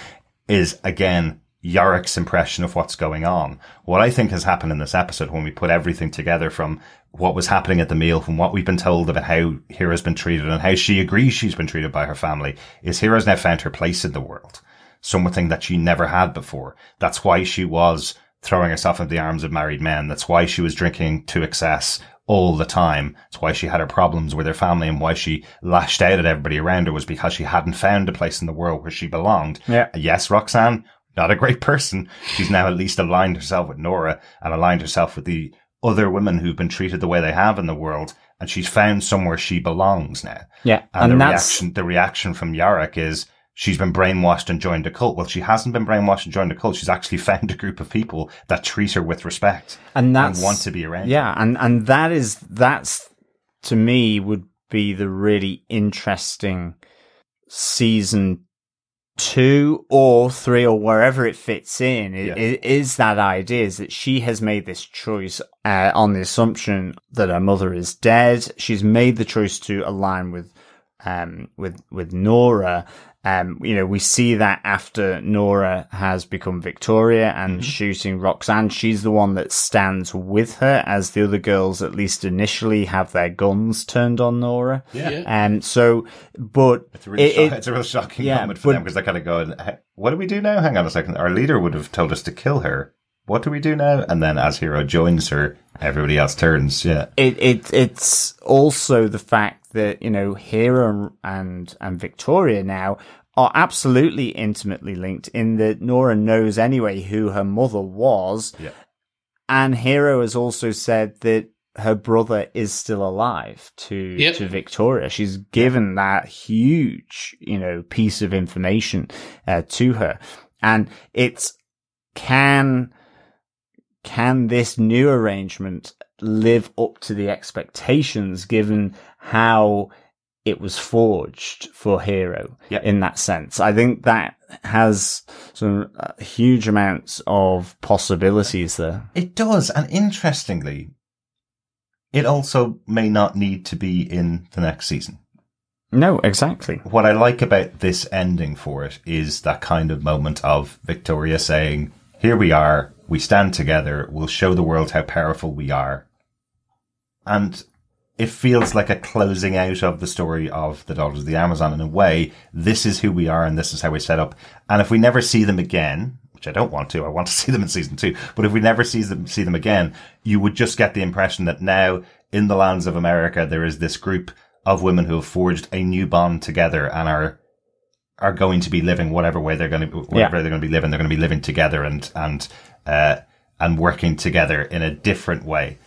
is again Yorick's impression of what's going on. What I think has happened in this episode when we put everything together from what was happening at the meal, from what we've been told about how Hero's been treated and how she agrees she's been treated by her family, is Hero's now found her place in the world. Something that she never had before. That's why she was throwing herself into the arms of married men. That's why she was drinking to excess all the time. That's why she had her problems with her family and why she lashed out at everybody around her was because she hadn't found a place in the world where she belonged. Yeah. Yes, Roxanne, not a great person. She's now at least aligned herself with Nora and aligned herself with the other women who've been treated the way they have in the world. And she's found somewhere she belongs now. Yeah, And, and the that's- reaction, the reaction from Yorick is she's been brainwashed and joined a cult. Well, she hasn't been brainwashed and joined a cult. She's actually [laughs] found a group of people that treat her with respect and that's want to be around. her. Yeah, and and that is that's to me would be the really interesting season two or three or wherever it fits in i- Yeah. i- is that idea is that she has made this choice uh, on the assumption that her mother is dead she's made the choice to align with um with with Nora Um, you know, we see that after Nora has become Victoria and Mm-hmm. shooting Roxanne, she's the one that stands with her as the other girls, at least initially, have their guns turned on Nora. Yeah. Yeah. And so, but It's a really it- shock- it- it's a real shocking yeah, moment for but- them because they're kind of going, "What do we do now? Hang on a second. Our leader would have told us to kill her. What do we do now?" And then as Hero joins her, everybody else turns. Yeah, it, it it's also the fact that you know Hero and and Victoria now are absolutely intimately linked in that Nora knows anyway who her mother was, Yeah. and Hero has also said that her brother is still alive to Yep. to Victoria. She's given that huge you know piece of information uh, to her, and it's can can this new arrangement live up to the expectations given how it was forged for Hero Yep. in that sense? I think that has some uh, huge amounts of possibilities there. it does. And interestingly, it also may not need to be in the next season. No, exactly. what I like about this ending for it is that kind of moment of Victoria saying, Here we are, we stand together, we'll show the world how powerful we are. And it feels like a closing out of the story of the Daughters of the Amazon in a way. This is who we are and this is how we set up. And if we never see them again, which I don't want to, I want to [laughs] see them in season two, but if we never see them, see them again, you would just get the impression that now in the lands of America, there is this group of women who have forged a new bond together and are are going to be living whatever way they're going to whatever they're going to be living. They're going to be living together and and uh, and working together in a different way,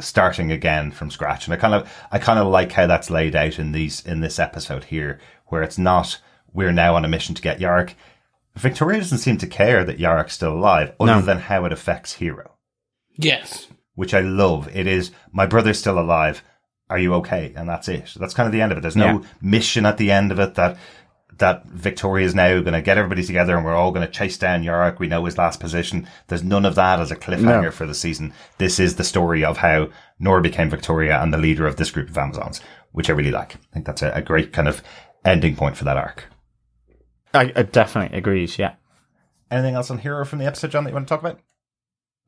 starting again from scratch. And I kind of I kind of like how that's laid out in these in this episode here, where it's not we're now on a mission to get Yorick. Victoria doesn't seem to care that Yorick's still alive, other No. than how it affects Hero Yes. which I love. It is my brother's still alive. Are you okay? And that's it. That's kind of the end of it. There's no Yeah. mission at the end of it that that Victoria is now going to get everybody together and we're all going to chase down Yorick. We know his last position. There's none of that as a cliffhanger No. for the season. This is the story of how Nora became Victoria and the leader of this group of Amazons, which I really like. I think that's a, a great kind of ending point for that arc. I, I definitely agrees. Yeah. Anything else on Hero from the episode, John, that you want to talk about?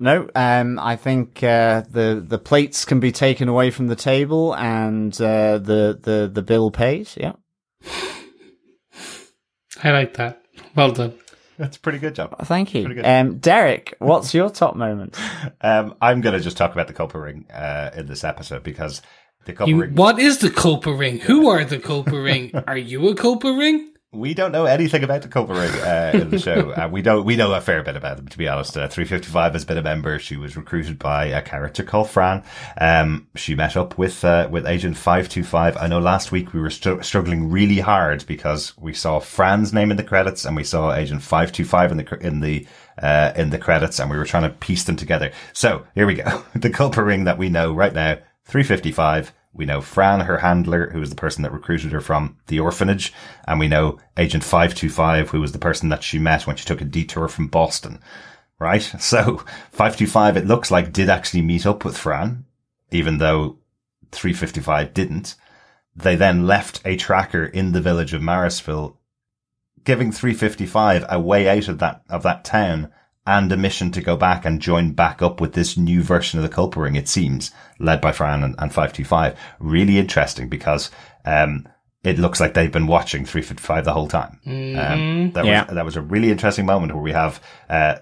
No, um, I think uh, the the plates can be taken away from the table and uh, the the the bill paid. Yeah. I like that. Well done. That's a pretty good job. Thank you. Um, Derek, what's your top moment? [laughs] Um, I'm going to just talk about the Culper Ring uh, in this episode because the Culper You, Ring. what is the Culper Ring? Who are the Culper Ring? [laughs] Are you a Culper Ring? We don't know anything about the Culper Ring uh, in the show. [laughs] Uh, we don't. We know a fair bit about them, to be honest. Uh, 355 has been a member. She was recruited by a character called Fran. Um, she met up with uh, with Agent 525. I know last week we were str- struggling really hard because we saw Fran's name in the credits and we saw Agent 525 in the cr- in the uh, in the credits, and we were trying to piece them together. So here we go. [laughs] the Culper Ring that we know right now, 355. We know Fran, her handler, who was the person that recruited her from the orphanage. And we know Agent 525, who was the person that she met when she took a detour from Boston. Right? [laughs] So 525, it looks like did actually meet up with Fran, even though 355 didn't. They then left a tracker in the village of Marysville, giving 355 a way out of that, of that town and a mission to go back and join back up with this new version of the Culper Ring, it seems, led by Fran and, and 525. Really interesting because, um, it looks like they've been watching 355 the whole time. Um, that Yeah. was, that was a really interesting moment where we have, uh,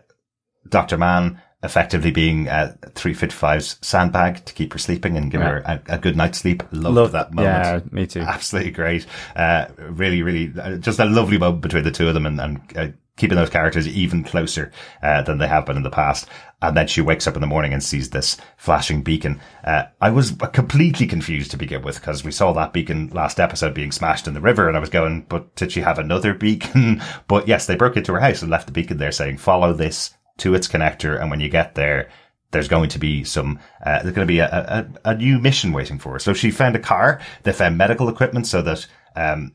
Dr. Mann effectively being uh, 355's sandbag to keep her sleeping and give her a, a good night's sleep. Loved Love that moment. Yeah, me too. [laughs] Absolutely great. Uh, really, really, uh, just a lovely moment between the two of them and, and uh, keeping those characters even closer uh, than they have been in the past. And then she wakes up in the morning and sees this flashing beacon. Uh, I was completely confused to begin with because we saw that beacon last episode being smashed in the river and I was going, but did she have another beacon? [laughs] but yes, they broke into her house and left the beacon there saying, follow this to its connector. And when you get there, there's going to be some, uh, there's going to be a, a, a new mission waiting for her. So she found a car. They found medical equipment so that, um,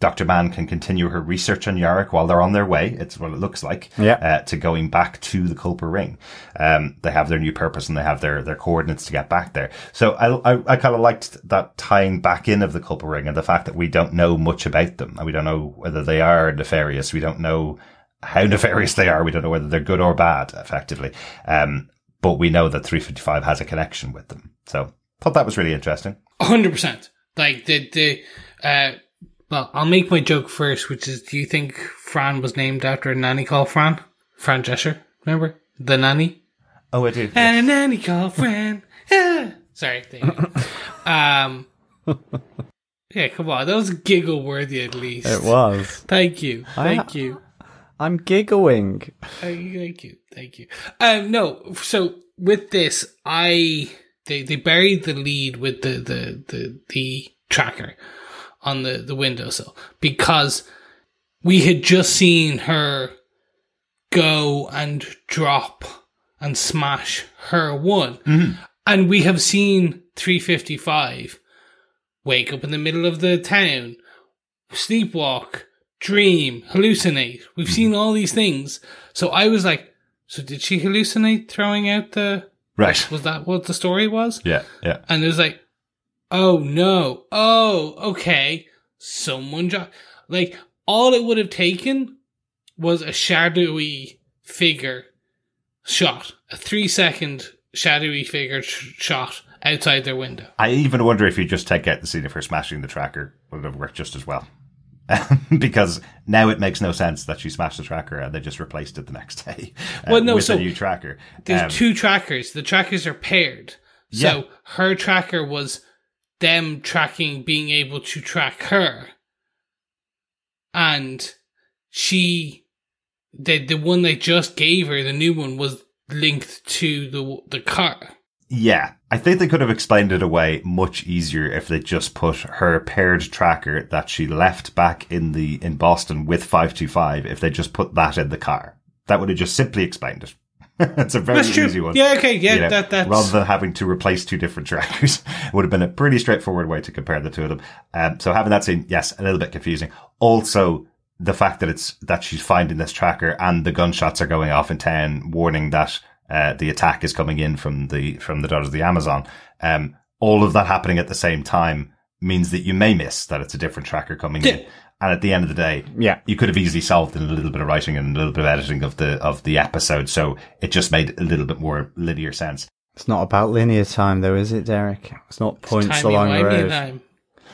Dr. Mann can continue her research on Yorick while they're on their way. It's what it looks like. Yeah. Uh, to going back to the Culper Ring. Um, they have their new purpose and they have their, their coordinates to get back there. So I, I, I kind of liked that tying back in of the Culper Ring and the fact that we don't know much about them and we don't know whether they are nefarious. We don't know how [laughs] nefarious they are. We don't know whether they're good or bad, effectively. Um, but we know that 355 has a connection with them. So thought that was really interesting. hundred percent. Like the the uh well, I'll make my joke first, which is do you think Fran was named after a nanny called Fran? Fran Drescher, remember? The nanny? Oh, I do. And a nanny called Fran. Yeah. [laughs] Sorry. [laughs] Um Yeah, come on. That was giggle worthy at least. It was. Thank you. I- Thank you. I'm giggling. Thank thank you. Thank you. Um, no, so with this, I they they buried the lead with the the the, the tracker on the the windowsill because we had just seen her go and drop and smash her one, mm-hmm. and we have seen three fifty five wake up in the middle of the town, sleepwalk, dream, hallucinate. We've mm-hmm. seen all these things. So I was like, so did she hallucinate throwing out the, Right. was that what the story was? Yeah, yeah. And it was like, oh no, oh, okay. Someone dropped, like, all it would have taken was a shadowy figure shot, a three second shadowy figure sh- shot outside their window. I even wonder if you just take out the scene of her smashing the tracker, would have worked just as well. [laughs] because now it makes no sense that she smashed the tracker and they just replaced it the next day [laughs] uh, Well, no, with so a new tracker. There's Um, two trackers. The trackers are paired. So Yeah. her tracker was them tracking, being able to track her. And she, the, the one they just gave her, the new one, was linked to the, the car. Yeah, I think they could have explained it away much easier if they just put her paired tracker that she left back in the in Boston with five two five. If they just put that in the car, that would have just simply explained it. [laughs] it's a very That's easy one. Yeah, okay, yeah, you know, that, that's. rather than having to replace two different trackers [laughs] would have been a pretty straightforward way to compare the two of them. Um, so having that scene, yes, a little bit confusing. Also, the fact that it's that she's finding this tracker and the gunshots are going off in town, warning that uh, the attack is coming in from the from the daughters of the Amazon. Um, all of that happening at the same time means that you may miss that it's a different tracker coming in. Yeah. And at the end of the day, Yeah. you could have easily solved in a little bit of writing and a little bit of editing of the of the episode. So it just made a little bit more linear sense. It's not about linear time, though, is it, Derek? It's not points timey along the road. time.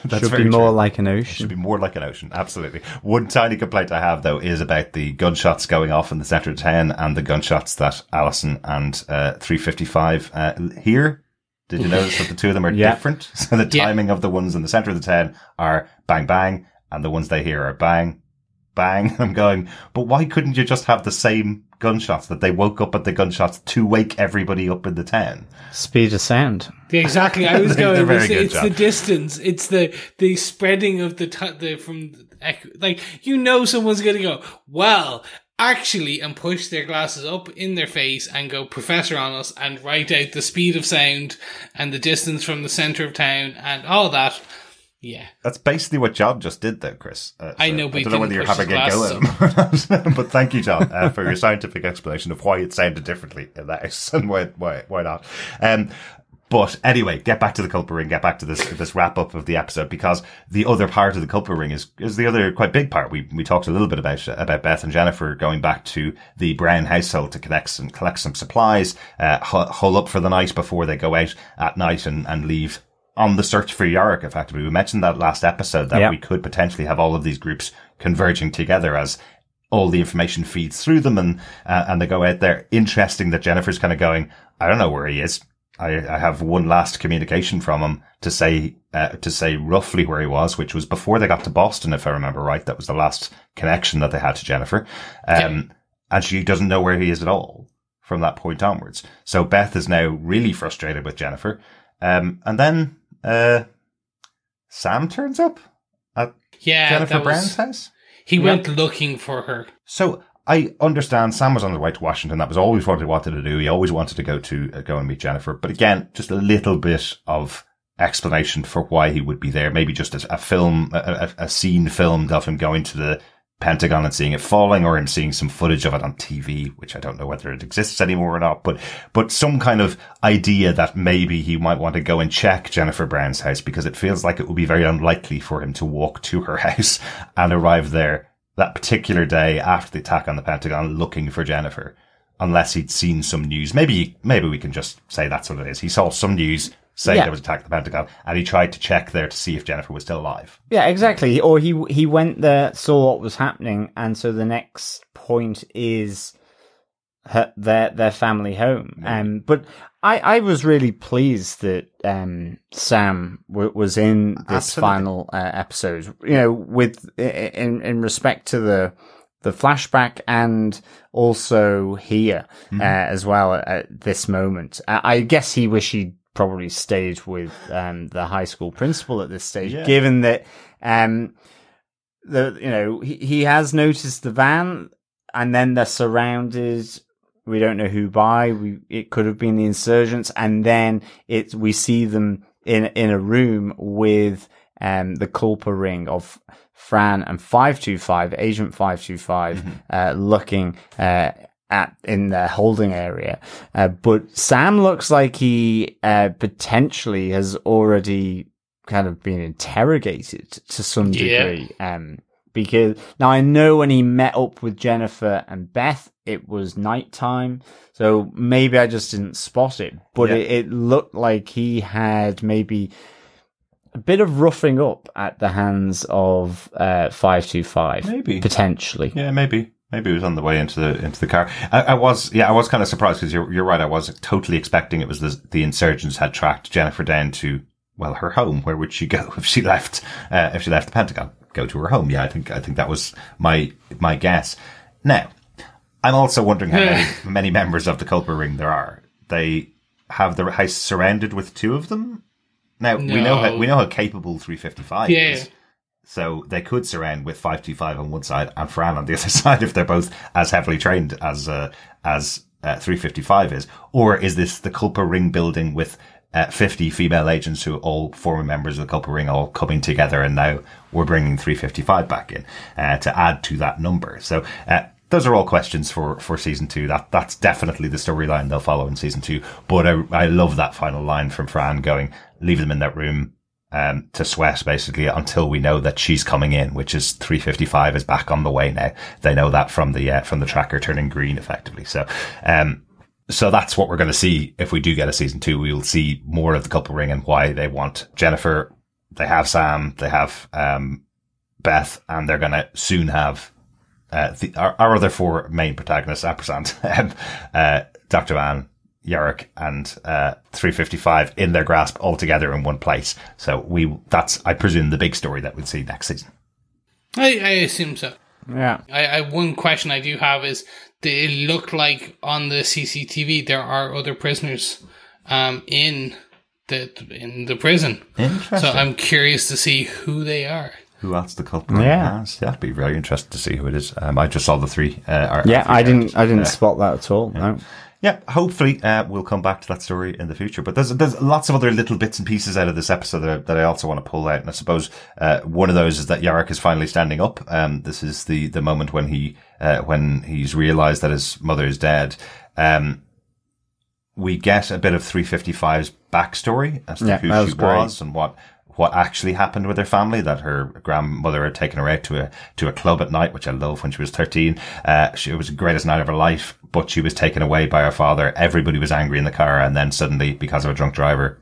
That's Should very be more true. like an It should be more like an ocean. Absolutely. One tiny complaint I have though is about the gunshots going off in the center of town and the gunshots that Allison and uh, 355 uh, hear. Did you notice that the two of them are [laughs] Yeah. different? [laughs] So the Yeah. timing of the ones in the center of the town are bang bang, and the ones they hear are bang bang. [laughs] I'm going, but why couldn't you just have the same gunshots that they woke up at the gunshots to wake everybody up in the town? Speed of sound. Yeah, exactly. I was [laughs] They're going. very It's, good, it's the distance. It's the the spreading of the t- the from the. Like you know, someone's going to go well. Actually, and push their glasses up in their face and go professor on us and write out the speed of sound and the distance from the center of town and all that. Yeah, That's basically what John just did, though, Chris. Uh, I know, but I don't know whether you're having a go at him, [laughs] but thank you, John, uh, for your scientific explanation of why it sounded differently in that house [laughs] and why why why not. Um, but anyway, get back to the Culper Ring. Get back to this this wrap up of the episode because the other part of the Culper Ring is is the other quite big part. We we talked a little bit about about Beth and Jennifer going back to the Brown household to collect some collect some supplies, uh, hull up for the night before they go out at night and and leave on the search for Yorick, effectively. We mentioned that last episode that Yeah. we could potentially have all of these groups converging together as all the information feeds through them and, uh, and they go out there. Interesting that Jennifer's kind of going, I don't know where he is. I, I have one last communication from him to say, uh, to say roughly where he was, which was before they got to Boston, if I remember right. That was the last connection that they had to Jennifer. Um, and she doesn't know where he is at all from that point onwards. So Beth is now really frustrated with Jennifer. Um, and then, uh, Sam turns up at yeah. Jennifer Brown's house. he went looking for her. So I understand Sam was on the way to Washington. That was always what he wanted to do. He always wanted to go to uh, go and meet Jennifer. But again, just a little bit of explanation for why he would be there. Maybe just a, a film, a, a, scene filmed of him going to the Pentagon and seeing it falling or him seeing some footage of it on TV, which I don't know whether it exists anymore or not, but, but some kind of idea that maybe he might want to go and check Jennifer Brown's house because it feels like it would be very unlikely for him to walk to her [laughs] house and arrive there that particular day after the attack on the Pentagon looking for Jennifer unless he'd seen some news. Maybe, maybe we can just say that's what it is. He saw some news saying yeah. there was an attack at the Pentagon, and he tried to check there to see if Jennifer was still alive. Yeah, exactly. Or he he went there, saw what was happening, and so the next point is her, their their family home. Um, but I, I was really pleased that um, Sam w- was in this Absolutely. final uh, episode. You know, with in in respect to the the flashback and also here mm-hmm. uh, as well at, this moment. I guess he wish he probably stayed with um, the high school principal at this stage, yeah. given that um, the you know he, he has noticed the van, and then they're surrounded. We don't know who by. We it could have been the insurgents, and then it we see them in in a room with um, the Culper ring of Fran and 525, Agent 525, mm-hmm. uh, looking uh, at in their holding area. Uh, but Sam looks like he uh, potentially has already kind of been interrogated to some degree. Yeah. Um, because now I know when he met up with Jennifer and Beth, it was nighttime. So maybe I just didn't spot it, but yeah. it, it looked like he had maybe a bit of roughing up at the hands of uh, 525. Maybe. Potentially. Yeah, maybe. Maybe it was on the way into the into the car. I, I was, yeah, I was kind of surprised because you're you're right. I was totally expecting it was the, the insurgents had tracked Jennifer down to well her home. Where would she go [laughs] if she left uh, if she left the Pentagon? Go to her home. Yeah, I think I think that was my my guess. Now, I'm also wondering how many, [laughs] many members of the Culper Ring there are. They have the house surrounded with two of them. Now no. we know how we know how capable 355 yeah. is. So they could surround with 525 on one side and Fran on the [laughs] other side if they're both as heavily trained as, uh, as, uh, 355 is. Or is this the Culper Ring building with uh, 50 female agents who are all former members of the Culper Ring all coming together and now we're bringing 355 back in, uh, to add to that number. So, uh, those are all questions for, for season two. That that's definitely the storyline they'll follow in season two. But I, I love that final line from Fran going, leave them in that room, um, to sweat basically until we know that she's coming in, which is 355 is back on the way now. They know that from the, uh, from the tracker turning green effectively. So, um, so that's what we're going to see if we do get a season two. We'll see more of the Culper ring and why they want Jennifer. They have Sam, they have, um, Beth, and they're going to soon have, uh, the, our, our, other four main protagonists, ampersand, [laughs] um, uh, Dr. Mann, Yorick and uh, 355 in their grasp all together in one place. So we that's I presume the big story that we'd see next season. I, I assume so. Yeah. I, I one question I do have is it look like on the CCTV there are other prisoners um in the in the prison. So I'm curious to see who they are. Who else the culprit yeah. has? That'd be very interesting to see who it is. Um, I just saw the three. Uh, yeah, I didn't. I didn't uh, spot that at all. Yeah. No. Yeah, hopefully uh, we'll come back to that story in the future. But there's there's lots of other little bits and pieces out of this episode that I, that I also want to pull out. And I suppose uh, one of those is that Yorick is finally standing up. Um, this is the the moment when he uh, when he's realised that his mother is dead. Um, we get a bit of 355's backstory as to yeah, who she great. was and what what actually happened with her family, that her grandmother had taken her out to a, to a club at night, which I love when she was 13. Uh, she, it was the greatest night of her life, but she was taken away by her father. Everybody was angry in the car. And then suddenly, because of a drunk driver,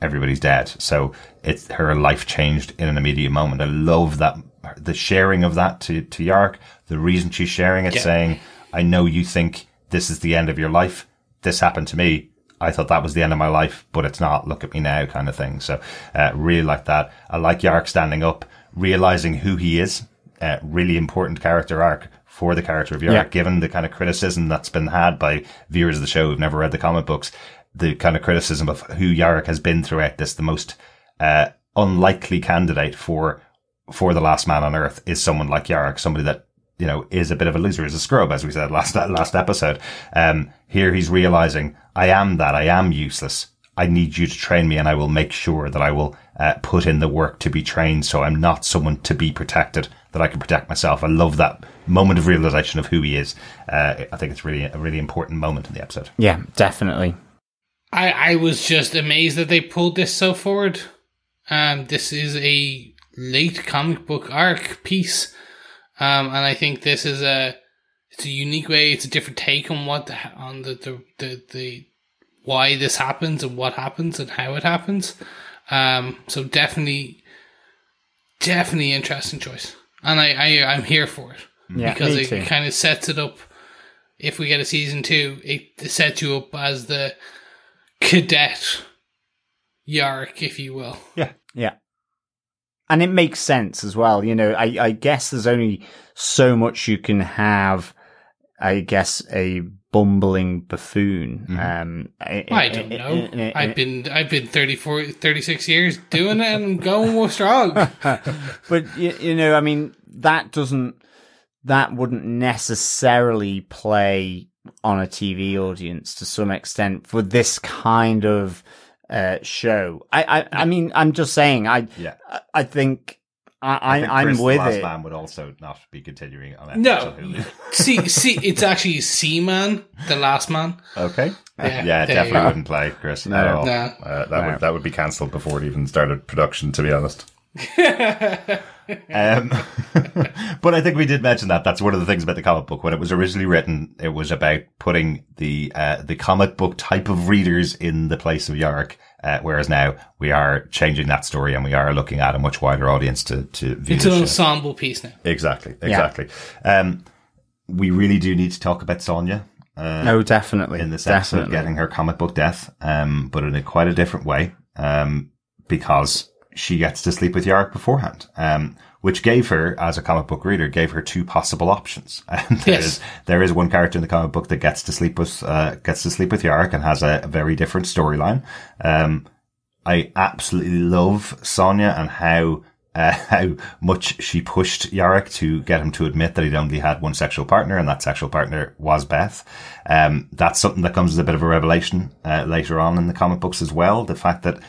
everybody's dead. So it's her life changed in an immediate moment. I love that the sharing of that to, to Yorick, the reason she's sharing it, yeah. saying, I know you think this is the end of your life. This happened to me I thought that was the end of my life, but it's not. Look at me now, kind of thing. So, uh, really like that. I like Yorick standing up, realizing who he is. Uh, really important character arc for the character of Yorick, yeah. given the kind of criticism that's been had by viewers of the show who've never read the comic books. The kind of criticism of who Yorick has been throughout this, the most uh, unlikely candidate for for the last man on earth is someone like Yorick, somebody that you know, is a bit of a loser, is a scrub, as we said last [laughs] last episode. Um, here he's realizing I am that, I am useless. I need you to train me and I will make sure that I will uh, put in the work to be trained. So I'm not someone to be protected, that I can protect myself. I love that moment of realization of who he is. Uh, I think it's really a really important moment in the episode. Yeah, definitely. I, I was just amazed that they pulled this so forward. Um, this is a late comic book arc piece. Um, and I think this is a, it's a unique way. It's a different take on what the, on the, the, the, the why this happens and what happens and how it happens. Um, so definitely, definitely interesting choice, and I, I I'm here for it Yeah, because it too. kind of sets it up. If we get a season two, it sets you up as the cadet Yorick, if you will. Yeah. Yeah. And it makes sense as well. You know, I, I guess there's only so much you can have, I guess, a bumbling buffoon. Mm-hmm. Um, eh, eh, I don't eh, know. I've been I've been 34, 36 years doing it, and going strong. [laughs] but you, you know, I mean, that doesn't, that wouldn't necessarily play on a TV audience to some extent for this kind of uh, show. I, I, I mean, I'm just saying, I, Yeah. I, I think I, I think I, I'm Chris, the with Last it. Man would also not be continuing on No, [laughs] see, see, it's actually Seaman, the last man. Okay. Yeah, Yeah, there it you definitely wouldn't play, Chris. No. at all. No. Uh, that No. would that would be cancelled before it even started production. To be honest. Um, [laughs] but I think we did mention that. That's one of the things about the comic book. When it was originally written, it was about putting the uh, the comic book type of readers in the place of Yorick. Uh, whereas now we are changing that story and we are looking at a much wider audience to to view It's an show. ensemble piece now. Exactly, exactly. Um, we really do need to talk about Sonya No, definitely. in this episode definitely. getting her comic book death, um, but in a quite a different way, um, because she gets to sleep with Yorick beforehand, um, which gave her, as a comic book reader, gave her two possible options. [laughs] And there Yes. is there is one character in the comic book that gets to sleep with uh, gets to sleep with Yorick and has a, a very different storyline. Um, I absolutely love Sonya and how uh, [laughs] how much she pushed Yorick to get him to admit that he'd only had one sexual partner, and that sexual partner was Beth. Um, that's something that comes as a bit of a revelation uh, later on in the comic books as well. The fact that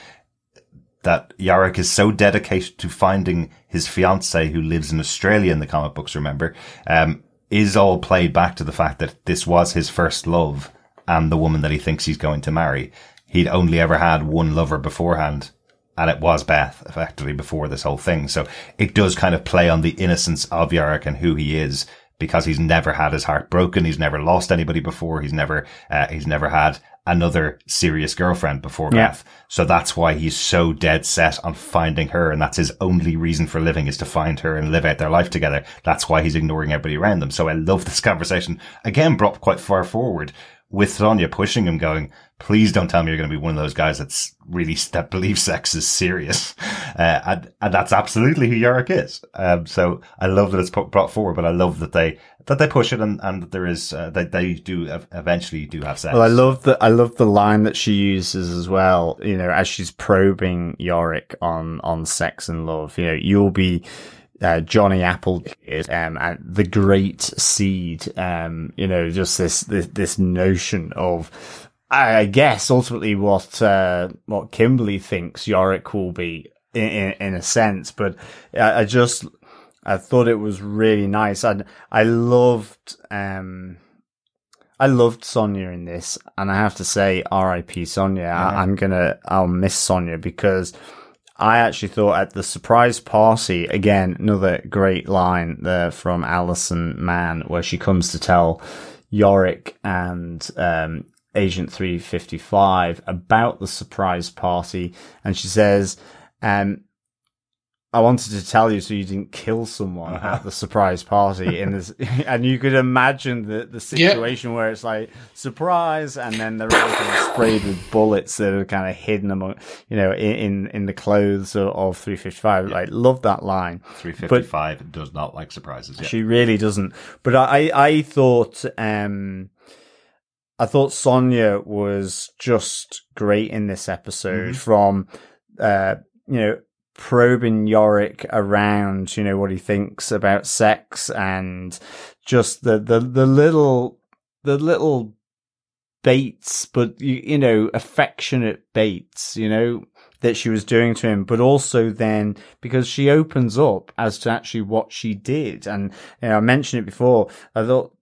that Yorick is so dedicated to finding his fiance who lives in Australia in the comic books, remember, um, is all played back to the fact that this was his first love and the woman that he thinks he's going to marry. He'd only ever had one lover beforehand and it was Beth effectively before this whole thing. So it does kind of play on the innocence of Yorick and who he is because he's never had his heart broken. He's never lost anybody before. He's never, uh, he's never had another serious girlfriend before Yeah. Beth. So that's why he's so dead set on finding her. And that's his only reason for living is to find her and live out their life together. That's why he's ignoring everybody around them. So I love this [laughs] conversation again, brought quite far forward with Sonya pushing him going, please don't tell me you're going to be one of those guys that's really, that believes sex is serious. [laughs] Uh, and, and that's absolutely who Yorick is. Um, so I love that it's brought forward, but I love that they, that they push it and, and that there is, uh, that they do eventually do have sex. Well, I love the I love the line that she uses as well. You know, as she's probing Yorick on on sex and love. You know, you'll be uh, Johnny Apple is, um, and the great seed. Um, you know, just this this, this notion of. I guess ultimately what uh, what Kimberly thinks Yorick will be in, in, in a sense, but I, I just I thought it was really nice. I I loved um I loved Sonya in this, and I have to say, R.I.P. Sonya. I, I'm gonna, I'll miss Sonya because I actually thought at the surprise party again, another great line there from Allison Mann, where she comes to tell Yorick and um, Agent 355 about the surprise party, and she says, um, I wanted to tell you so you didn't kill someone Uh-huh. at the surprise party in this, [laughs] [laughs] and you could imagine the the Yeah. situation where it's like surprise, and then they're all kind of sprayed with bullets that are kind of hidden among, you know, in in, in the clothes of, of 355. Like, love that line. 355 does not like surprises. Yeah. She really doesn't. But I, I thought, um, I thought Sonya was just great in this episode from, uh, you know, probing Yorick around, you know, what he thinks about sex and just the, the, the little, the little baits, but you, you know, affectionate baits, you know, that she was doing to him, but also then because she opens up as to actually what she did. And, you know, I mentioned it before. I thought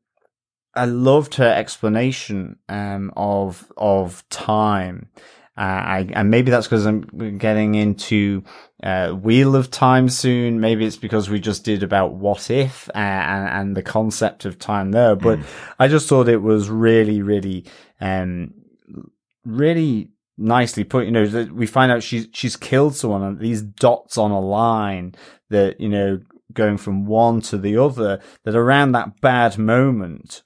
I loved her explanation, um, of, of time. Uh, I, and maybe that's because I'm getting into uh, Wheel of Time soon. Maybe it's because we just did about what if uh, and, and the concept of time there. But mm. I just thought it was really, really, um, really nicely put. You know, that we find out she's she's killed someone, and these dots on a line that you know going from one to the other. That around that bad moment,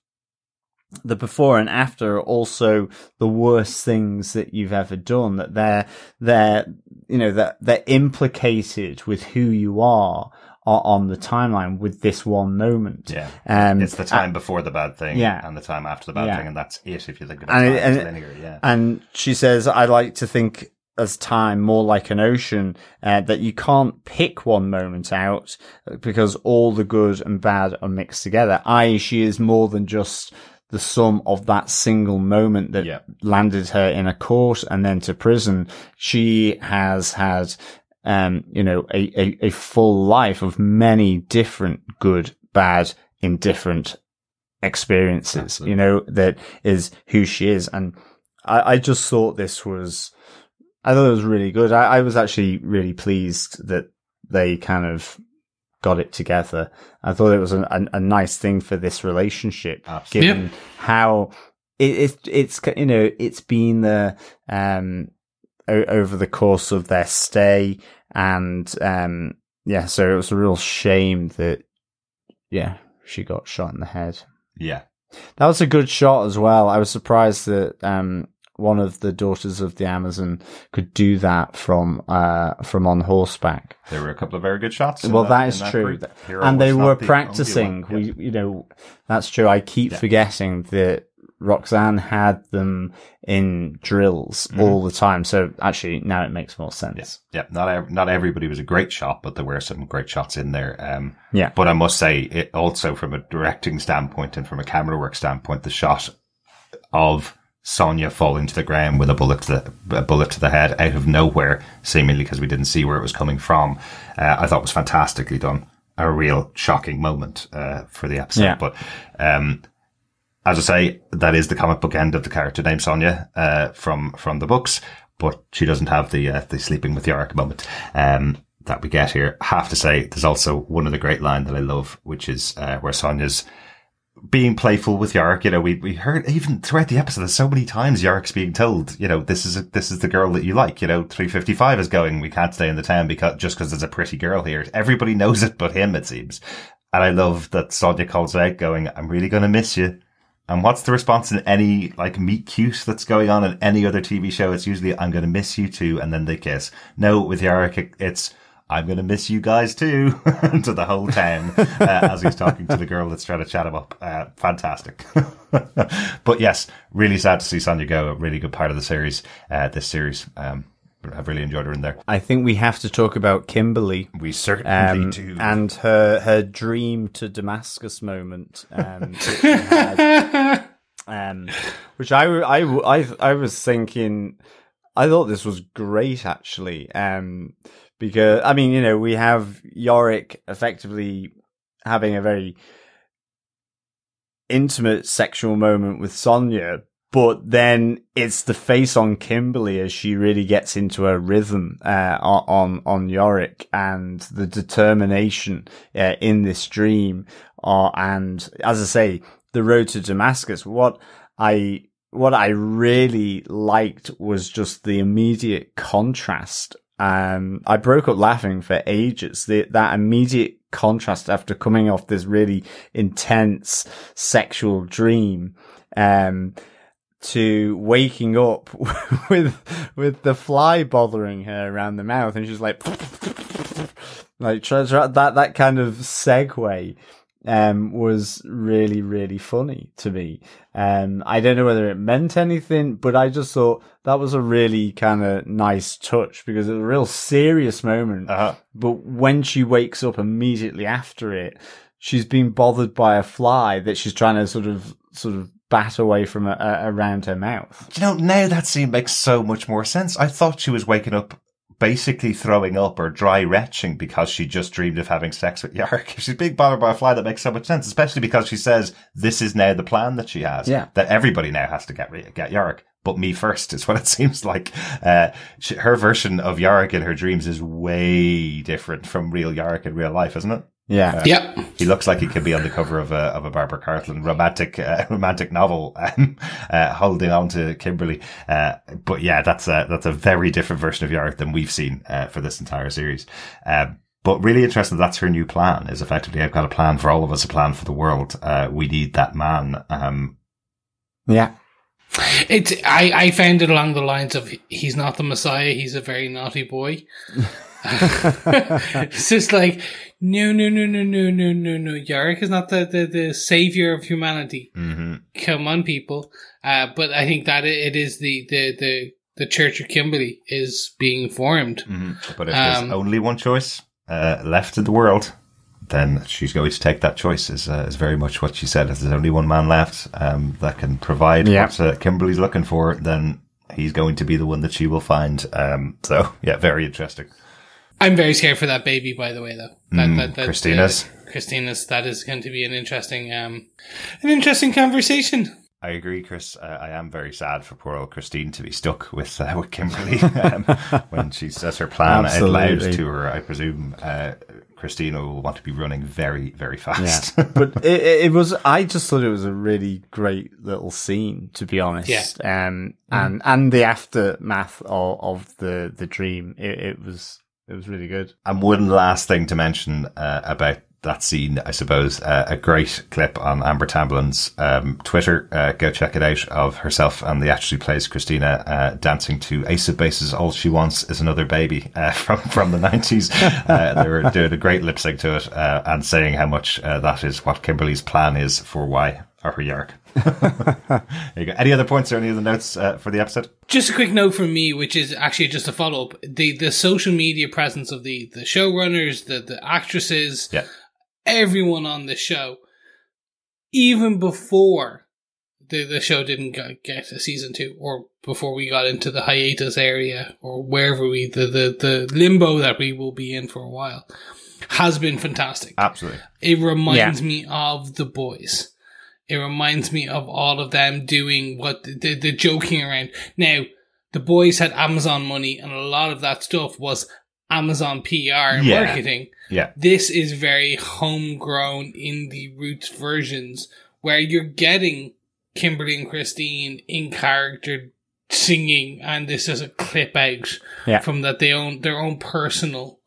the before and after are also the worst things that you've ever done. That they're they're you know that they're implicated with who you are on the timeline with this one moment. Yeah. Um, it's the time uh, before the bad thing yeah. and the time after the bad yeah. thing. And that's it if you think of it and, linear. Yeah. And she says, I like to think as time more like an ocean, uh, that you can't pick one moment out because all the good and bad are mixed together. I, she is more than just the sum of that single moment that yeah. landed her in a court and then to prison. She has had um, you know, a, a, a full life of many different good, bad, indifferent experiences, Absolutely. you know, that is who she is. And I, I just thought this was, I thought it was really good. I, I was actually really pleased that they kind of got it together. I thought it was a, nice thing for this relationship, Absolutely. given how it, it, it's, you know, it's been the, um, o- over the course of their stay. And, um, yeah, so it was a real shame that, yeah, she got shot in the head. Yeah. That was a good shot as well. I was surprised that, um, one of the daughters of the Amazon could do that from uh, from on horseback. There were a couple of very good shots. Well, that, that is that true, and they were practicing. The we, you know, that's true. I keep yeah. forgetting that Roxanne had them in drills mm. all the time. So actually, now it makes more sense. Yes. Yeah. Not not everybody was a great shot, but there were some great shots in there. Um, yeah. But I must say, it also from a directing standpoint and from a camera work standpoint, the shot of Sonya falling to the ground with a bullet to the a bullet to the head out of nowhere, seemingly because we didn't see where it was coming from, uh, I thought was fantastically done. A real shocking moment uh, for the episode, yeah. but um, as I say, that is the comic book end of the character named Sonya uh, from from the books, but she doesn't have the uh, the sleeping with Yorick moment um, that we get here. I have to say, there's also one of the great line that I love, which is uh, where Sonya's being playful with Yorick. You know, we we heard even throughout the episode, there's so many times Yorick's being told, you know, this is a, this is the girl that you like. You know, 355 is going. We can't stay in the town because just because there's a pretty girl here. Everybody knows it, but him, it seems. And I love that Sonya calls out, going, "I'm really going to miss you." And what's the response in any like meet cute that's going on in any other TV show? It's usually "I'm going to miss you too," and then they kiss. No, with Yorick, it's "I'm going to miss you guys too" [laughs] to the whole town [laughs] uh, as he's talking to the girl that's trying to chat him up. Uh, fantastic. [laughs] but yes, really sad to see Sonya go. A really good part of the series. Uh, this series. Um, I've really enjoyed her in there. I think we have to talk about Kimberly. We certainly um, do. And her her dream to Damascus moment. Um, um, which I, I, I, I was thinking, I thought this was great actually. Um, because, I mean, you know, we have Yorick effectively having a very intimate sexual moment with Sonya, but then it's the face on Kimberly as she really gets into a rhythm uh, on on Yorick and the determination uh, in this dream. Uh, and as I say, the road to Damascus. What I what I really liked was just the immediate contrast. Um, I broke up laughing for ages. The, that immediate contrast after coming off this really intense sexual dream. Um, to waking up [laughs] with with the fly bothering her around the mouth, and she's like, [laughs] like that that kind of segue um, was really really funny to me. Um, I don't know whether it meant anything, but I just thought that was a really kind of nice touch because it was a real serious moment. Uh-huh. But when she wakes up immediately after it, she's been bothered by a fly that she's trying to sort of sort of spat away from uh, around her mouth. You know, now that scene makes so much more sense. I thought she was waking up basically throwing up or dry retching because she just dreamed of having sex with. [laughs] If she's being bothered by a fly, that makes so much sense, especially because she says this is now the plan that she has. Yeah. That everybody now has to get, get Yorick. But me first is [laughs] what it seems like. Uh, she, her version of Yorick in her dreams is way different from real Yorick in real life, isn't it? Yeah. Yep. He looks like he could be on the cover of a of a Barbara Cartland romantic uh, [laughs] romantic novel, um, uh, holding on to Kimberly. Uh, but yeah, that's a that's a very different version of Yorick than we've seen uh, for this entire series. Um, but really interesting. That's her new plan. Is effectively I've got a plan for all of us, a plan for the world. Uh, we need that man. Um, yeah. It's I, I found it along the lines of he's not the Messiah, he's a very naughty boy. [laughs] [laughs] it's just like no, no, no, no, no, no, no, no. Yorick is not the, the, the savior of humanity. Mm-hmm. Come on, people. Uh, but I think that it is the, the, the, the Church of Kimberly is being formed. Mm-hmm. But if um, there's only one choice uh, left in the world, then she's going to take that choice. Is uh, is very much what she said. If there's only one man left um, that can provide yeah. what uh, Kimberly's looking for, then he's going to be the one that she will find. Um, so [laughs] yeah, very interesting. I'm very scared for that baby, by the way, though. That, Mm, that, that, Christina's? uh, Christina's. That is going to be an interesting, um, an interesting conversation. I agree, Chris. Uh, I am very sad for poor old Christine to be stuck with uh, with Kimberly [laughs] um, when she says her plan out loud Absolutely. to her. I presume uh, Christina will want to be running very, very fast. Yeah, [laughs] but it, it it was. I just thought it was a really great little scene, to be honest. Yeah. Um, and and the aftermath of, of the the dream, it, it was it was really good. And one last thing to mention uh, about that scene, I suppose, uh, a great clip on Amber Tamblyn's um, Twitter. Uh, go check it out of herself and the actress who plays Christina uh, dancing to Ace of Base's "All She Wants Is Another Baby" uh, [laughs] from from the nineties. uh, they were doing a great lip sync to it uh, and saying how much that is what Kimberly's plan is for why or her Yorick. [laughs] there you go. Any other points or any other notes uh, for the episode? Just a quick note from me, which is actually just a follow up. The the social media presence of the the showrunners, the the actresses, Yeah. everyone on the show, even before the the show didn't get a season two, or before we got into the hiatus area, or wherever we the the the limbo that we will be in for a while, has been fantastic. Absolutely. It reminds me of the boys. It reminds me of all of them doing what the, the joking around. Now, the boys had Amazon money, and a lot of that stuff was Amazon PR and Yeah. marketing. Yeah. This is very homegrown indie roots versions where you're getting Kimberly and Christine in character singing, and this is a clip out Yeah. from that they own their own personal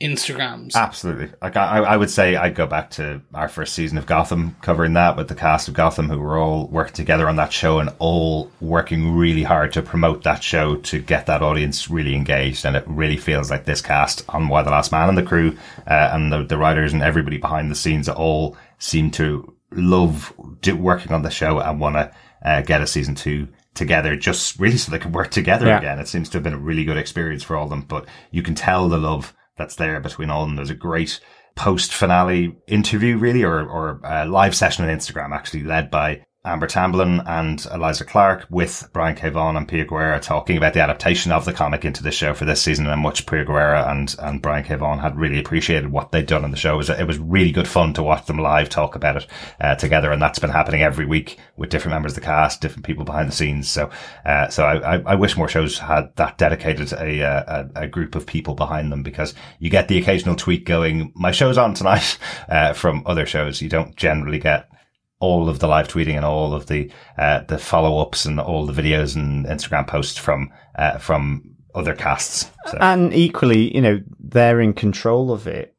Instagrams. Absolutely. Like I, I would say I'd go back to our first season of Gotham, covering that with the cast of Gotham, who were all working together on that show and all working really hard to promote that show to get that audience really engaged. And it really feels like this cast on Y the Last Man and the crew uh, and the, the writers and everybody behind the scenes all seem to love do, working on the show and want to uh, get a season two together just really so they can work together Yeah. again. It seems to have been a really good experience for all of them, but you can tell the love that's there between all of them. There's a great post finale interview, really, or, or uh, live session on Instagram, actually led by Amber Tamblyn and Eliza Clark with Brian K. Vaughan and Pia Guerra talking about the adaptation of the comic into the show for this season and much Pia Guerra and, and Brian K. Vaughan had really appreciated what they'd done on the show. It was, it was really good fun to watch them live talk about it uh, together. And that's been happening every week with different members of the cast, different people behind the scenes. So, uh, so I, I, I wish more shows had that dedicated a, a, a group of people behind them because you get the occasional tweet going, my show's on tonight, [laughs] uh, from other shows. You don't generally get all of the live tweeting and all of the uh, the follow ups and all the videos and Instagram posts from uh, from other casts. So, And equally, you know, they're in control of it.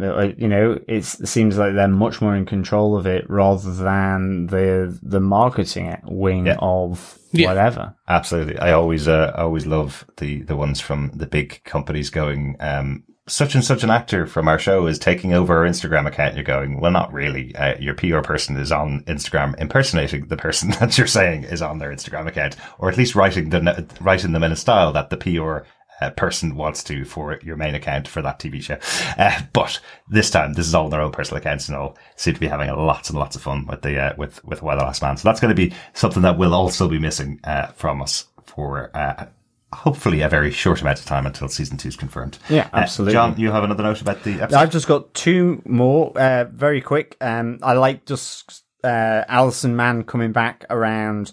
Uh, You know, it's, it seems like they're much more in control of it rather than the the marketing wing Yeah. of Yeah. whatever. absolutely, I always uh, I always love the the ones from the big companies going. Um, such and such an actor from our show is taking over our Instagram account. You're going, well, not really. Uh, your PR person is on Instagram impersonating the person [laughs] that you're saying is on their Instagram account, or at least writing the writing them in a style that the PR uh, person wants to for your main account for that TV show. Uh, but this time, this is all their own personal accounts and all seem to be having a lots and lots of fun with the, uh, with, with Y the Last Man. So that's going to be something that will also be missing, uh, from us for, uh, hopefully a very short amount of time until season two is confirmed. Yeah, Uh, absolutely. John, you have another note about the episode? I've just got two more, uh, very quick. Um, I like just uh, Allison Mann coming back around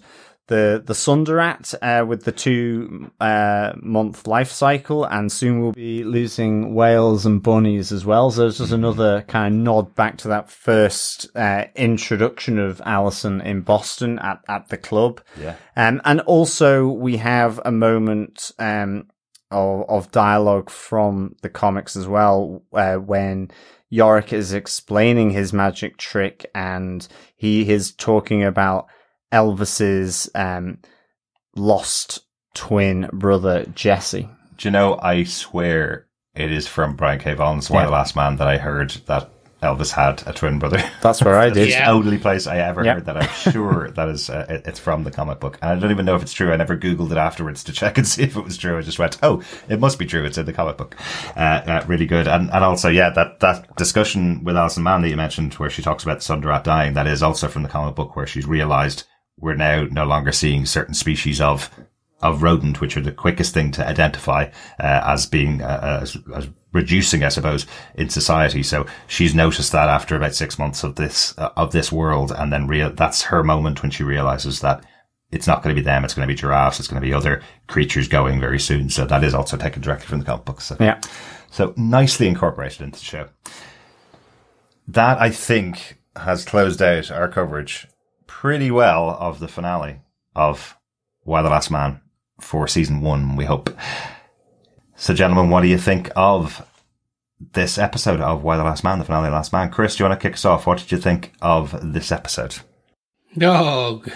the the Sunderat uh, with the two uh, month life cycle, and soon we'll be losing whales and bunnies as well. So it's just another kind of nod back to that first uh, introduction of Allison in Boston at at the club. Yeah. Um, and also we have a moment um, of, of dialogue from the comics as well, uh, when Yorick is explaining his magic trick and he is talking about Elvis's um, lost twin brother Jesse. Do you know, I swear it is from Brian K. Vaughan's Why Yeah. the Last Man that I heard that Elvis had a twin brother. [laughs] That's where I did. It's Yeah. the only place I ever Yeah. heard that. I'm sure that is uh, it- it's from the comic book, and I don't even know if it's true. I never googled it afterwards to check and see if it was true. I just went, "Oh, it must be true. It's in the comic book." Uh, uh, really good, and and also, yeah, that that discussion with Allison Mann that you mentioned, where she talks about the Sunderat dying, that is also from the comic book, where she's realised we're now no longer seeing certain species of of rodent, which are the quickest thing to identify uh, as being uh, as, as reducing, I suppose, in society. So she's noticed that after about six months of this uh, of this world, and then real that's her moment when she realizes that it's not going to be them; it's going to be giraffes, it's going to be other creatures going very soon. So that is also taken directly from the comic book. So Yeah. so nicely incorporated into the show. That I think has closed out our coverage pretty well of the finale of Y the Last Man for season one, we hope. So gentlemen, what do you think of this episode of Y the Last Man, the finale of Last Man? Chris, do you want to kick us off? What did you think of this episode? Dog.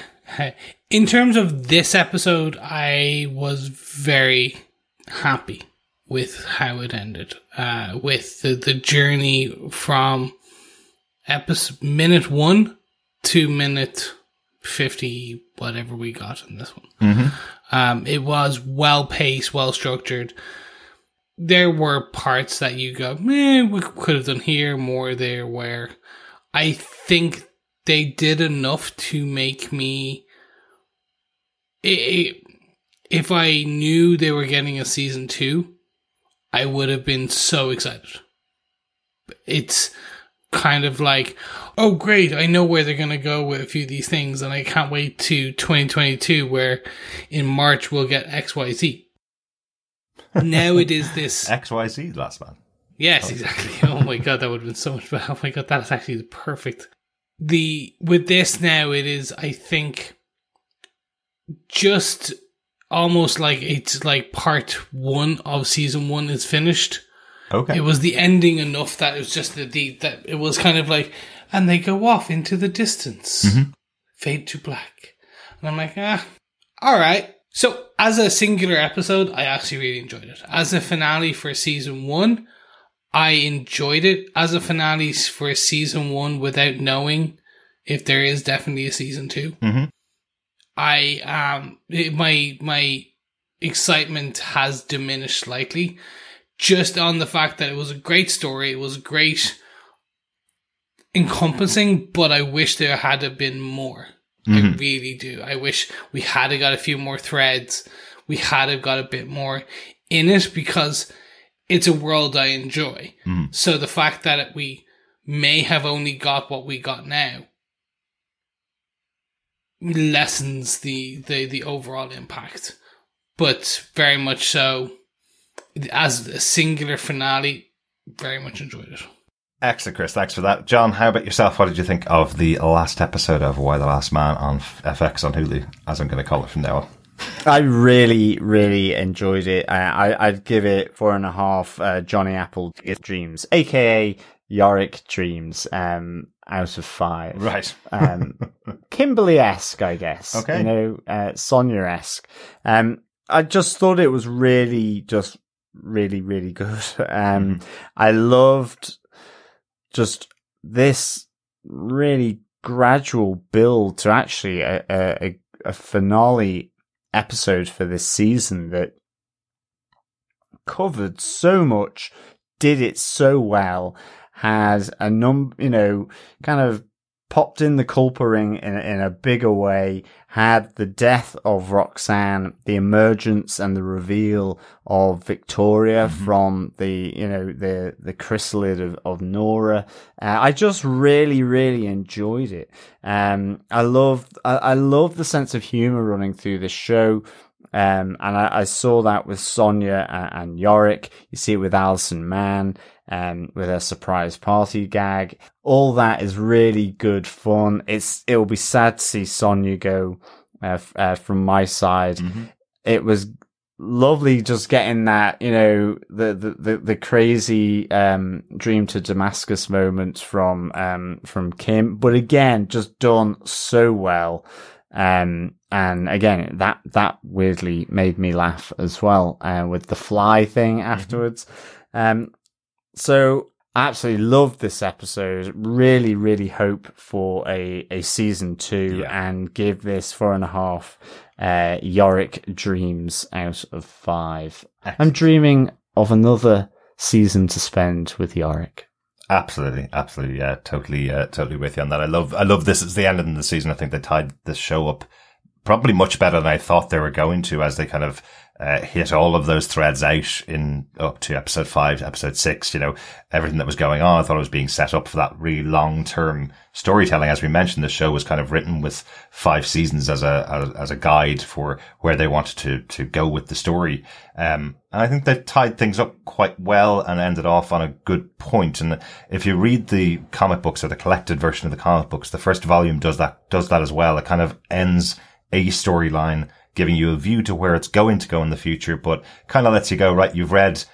In terms of this episode, I was very happy with how it ended. Uh, with the, the journey from episode minute one to minute fifty, whatever we got in this one. Um, it was well paced, well structured. There were parts that you go, eh, we could have done here more there. Where I think they did enough to make me. i i if I knew they were getting a season two, I would have been so excited. It's kind of like, oh great, I know where they're gonna go with a few of these things, and I can't wait to 2022, where in March we'll get X Y Z. [laughs] now it is this XYZ Last Man. Yes, oh, exactly. [laughs] Oh my god, that would have been so much better. [laughs] Oh my god, that is actually perfect. The with this now, it is I think just almost like it's like part one of season one is finished. Okay. It was the ending enough that it was just the, the that it was kind of like, and they go off into the distance, fade to black, and I'm like, ah, all right. So as a singular episode, I actually really enjoyed it. As a finale for season one, I enjoyed it. As a finale for season one, without knowing if there is definitely a season 2 Mhm. I um it- my my excitement has diminished slightly just on the fact that it was a great story. It was great encompassing, but I wish there had have been more. I mm-hmm. really do. I wish we had have got a few more threads. We had have got a bit more in it because it's a world I enjoy. Mm-hmm. So the fact that we may have only got what we got now lessens the, the, the overall impact. But very much so, as a singular finale, very much enjoyed it. Excellent, Chris. Thanks for that. John, how about yourself? What did you think of the last episode of Y the Last Man on FX on Hulu, as I'm going to call it from now on? I really, really enjoyed it. I, I, I'd give it four and a half uh, Johnny Apple Dreams, aka Yorick Dreams, um, out of five. Right. Um, [laughs] Kimberly esque, I guess. Okay. You know, uh, Sonya esque. Um, I just thought it was really, just really, really good. [laughs] Um, I loved just this really gradual build to actually a, a, a- finale episode for this season that covered so much, did it so well, has a num, you know, kind of popped in the Culper ring in, in a bigger way, had the death of Roxanne, the emergence and the reveal of Victoria mm-hmm. from the, you know, the, the chrysalid of, of Nora. Uh, I just really, really enjoyed it. Um, I love, I, I love the sense of humor running through the show. Um, and I, I, saw that with Sonya and, and Yorick. You see it with Allison Mann um, with her surprise party gag. All that is really good fun. It's it will be sad to see Sonya go uh, uh, from my side. Mm-hmm. It was lovely just getting that you know the the the, the crazy um, dream to Damascus moment from um, from Kim, but again just done so well. Um, and again, that, that weirdly made me laugh as well, uh, with the fly thing mm-hmm. afterwards. Um, so I absolutely love this episode. Really, really hope for a, a season two yeah. and give this four and a half uh, Yorick dreams out of five. I'm dreaming of another season to spend with Yorick. Absolutely, absolutely, yeah, totally, uh, totally with you on that. I love, I love this. It's the end of the season. I think they tied this show up probably much better than I thought they were going to as they kind of uh, hit all of those threads out in up to episode five, episode six, you know, everything that was going on. I thought it was being set up for that really long term storytelling. As we mentioned, the show was kind of written with five seasons as a, as, a guide for where they wanted to, to go with the story. Um, and I think they tied things up quite well and ended off on a good point. And if you read the comic books or the collected version of the comic books, the first volume does that, does that as well. It kind of ends a storyline giving you a view to where it's going to go in the future, but kind of lets you go, right, you've read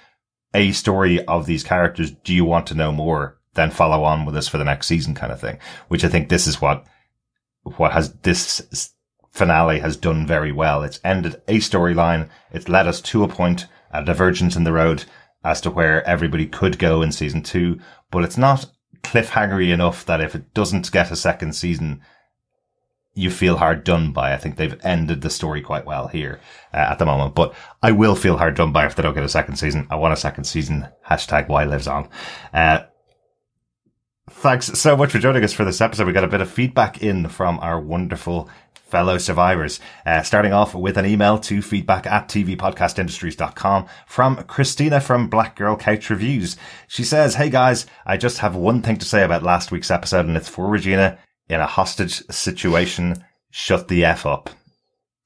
a story of these characters. Do you want to know more? Then follow on with us for the next season kind of thing, which I think this is what, what has this finale has done very well. It's ended a storyline. It's led us to a point, a divergence in the road as to where everybody could go in season two, but it's not cliffhangery enough that if it doesn't get a second season, you feel hard done by. I think they've ended the story quite well here uh, at the moment, but I will feel hard done by if they don't get a second season. I want a second season. Hashtag Y lives on. Uh, thanks so much for joining us for this episode. We got a bit of feedback in from our wonderful fellow survivors. Uh, starting off with an email to feedback at tvpodcastindustries.com from Christina from Black Girl Couch Reviews. She says, Hey guys, I just have one thing to say about last week's episode and it's for Regina in a hostage situation, shut the F up.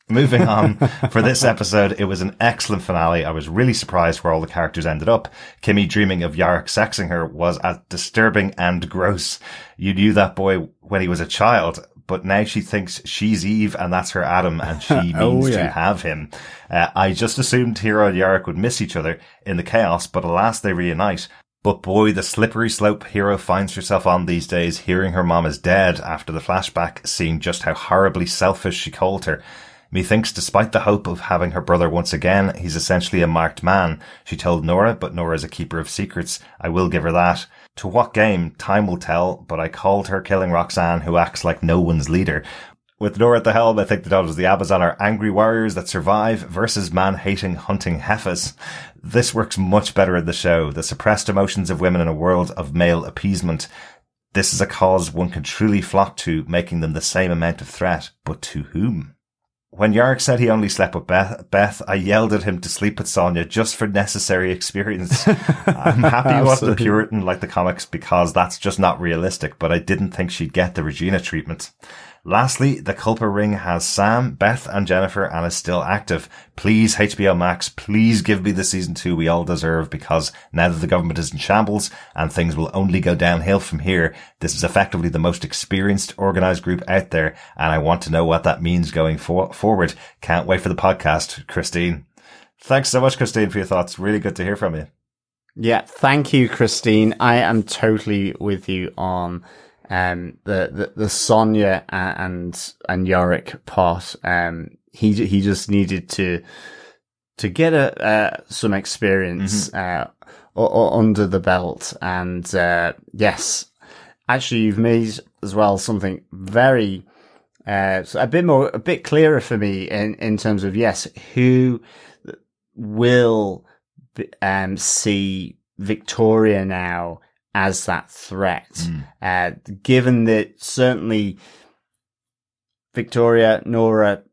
Moving on, [laughs] for this episode, it was an excellent finale. I was really surprised where all the characters ended up. Kimmy dreaming of Yorick sexing her was as disturbing and gross. You knew that boy when he was a child, but now she thinks she's Eve and that's her Adam and she [laughs] means oh, yeah. to have him. Uh, I just assumed Hero and Yorick would miss each other in the chaos, but alas they reunite. But boy, the slippery slope Hero finds herself on these days, hearing her mom is dead after the flashback, seeing just how horribly selfish she called her. Methinks despite the hope of having her brother once again, he's essentially a marked man. She told Nora, but Nora's a keeper of secrets. I will give her that. To what game? Time will tell, but I called her killing Roxanne, who acts like no one's leader. With Nora at the helm, I think the daughters of the Amazon are angry warriors that survive versus man-hating hunting heifers. This works much better in the show. The suppressed emotions of women in a world of male appeasement. This is a cause one can truly flock to, making them the same amount of threat. But to whom? When Yorick said he only slept with Beth, Beth, I yelled at him to sleep with Sonya just for necessary experience. [laughs] I'm happy he wasn't a Puritan like the comics because that's just not realistic, but I didn't think she'd get the Regina treatment. Lastly, the Culper Ring has Sam, Beth, and Jennifer and is still active. Please, HBO Max, please give me the season two we all deserve because now that the government is in shambles and things will only go downhill from here, this is effectively the most experienced organized group out there and I want to know what that means going for- forward. Can't wait for the podcast, Christine. Thanks so much, Christine, for your thoughts. Really good to hear from you. Yeah, thank you, Christine. I am totally with you on um, the, the, the Sonya and, and Yorick part, um, he, he just needed to, to get a, uh, some experience, mm-hmm. uh, under the belt. And, uh, yes, actually you've made as well something very, uh, a bit more, a bit clearer for me in, in terms of, yes, who will um, see Victoria now as that threat. Mm. Uh, given that certainly Victoria, Nora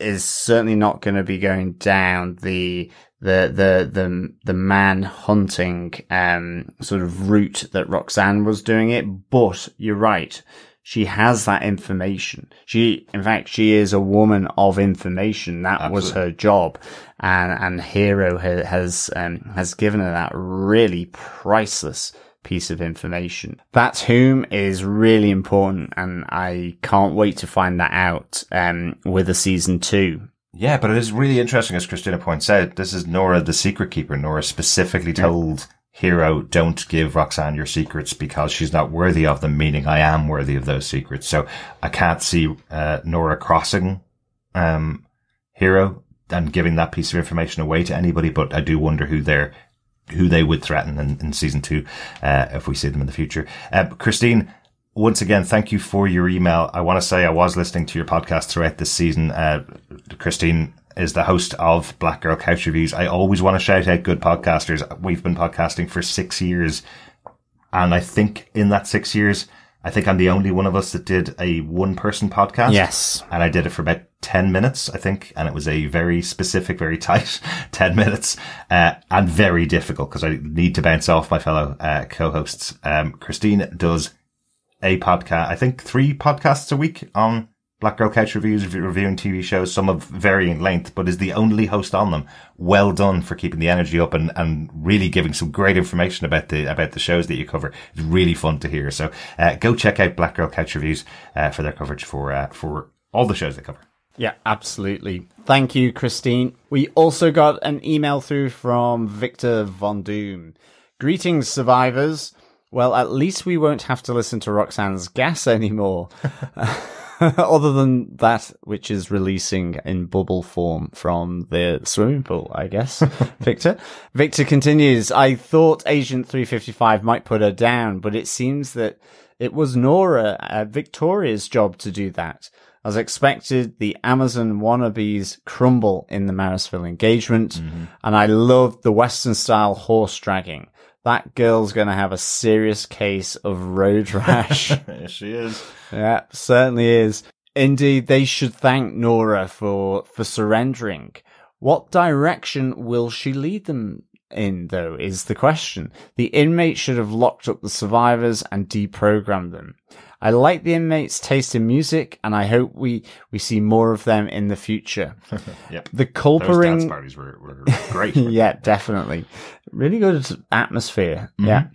is certainly not going to be going down the the the the the man hunting um sort of route that Roxanne was doing it. But you're right. She has that information. She, in fact, she is a woman of information. That was her job, and and Hero ha- has um, has given her that really priceless piece of information. That's whom is really important, and I can't wait to find that out um, with a season two. Yeah, but it is really interesting, as Christina points out. This is Nora, the secret keeper. Nora specifically told Hero, don't give Roxanne your secrets because she's not worthy of them, meaning I am worthy of those secrets. So I can't see uh, Nora crossing um, Hero and giving that piece of information away to anybody, but I do wonder who they're who they would threaten in, in season two uh, if we see them in the future. Uh, Christine, once again, thank you for your email. I want to say I was listening to your podcast throughout this season. Uh, Christine is the host of Black Girl Couch Reviews. I always want to shout out good podcasters. We've been podcasting for six years. And I think in that six years, I think I'm the only one of us that did a one person podcast. Yes. And I did it for about 10 minutes, I think. And it was a very specific, very [laughs] tight 10 minutes, uh, and very difficult because I need to bounce off my fellow, uh, co-hosts. Um, Christine does a podcast, I think three podcasts a week on Black Girl Couch Reviews, reviewing TV shows, some of varying length, but is the only host on them. Well done for keeping the energy up and, and really giving some great information about the, about the shows that you cover. It's really fun to hear. So, uh, go check out Black Girl Couch Reviews, uh, for their coverage for, uh, for all the shows they cover. Yeah, absolutely. Thank you, Christine. We also got an email through from Victor Von Doom. Greetings, survivors. Well, at least we won't have to listen to Roxanne's gas [laughs] anymore. [laughs] [laughs] Other than that, which is releasing in bubble form from the swimming pool, I guess. [laughs] Victor. Victor continues, I thought Agent 355 might put her down, but it seems that it was Nora, uh, Victoria's job to do that. As expected, the Amazon wannabes crumble in the Marysville engagement, and I loved the Western style horse dragging. That girl's gonna have a serious case of road [laughs] rash. She is. Yeah, certainly is. Indeed, they should thank Nora for, for surrendering. What direction will she lead them in, though, is the question. The inmates should have locked up the survivors and deprogrammed them. I like the inmates' taste in music, and I hope we, we see more of them in the future. [laughs] Yep. The Those dance parties were, were great. [laughs] yeah, definitely. Really good atmosphere. Mm-hmm. Yeah.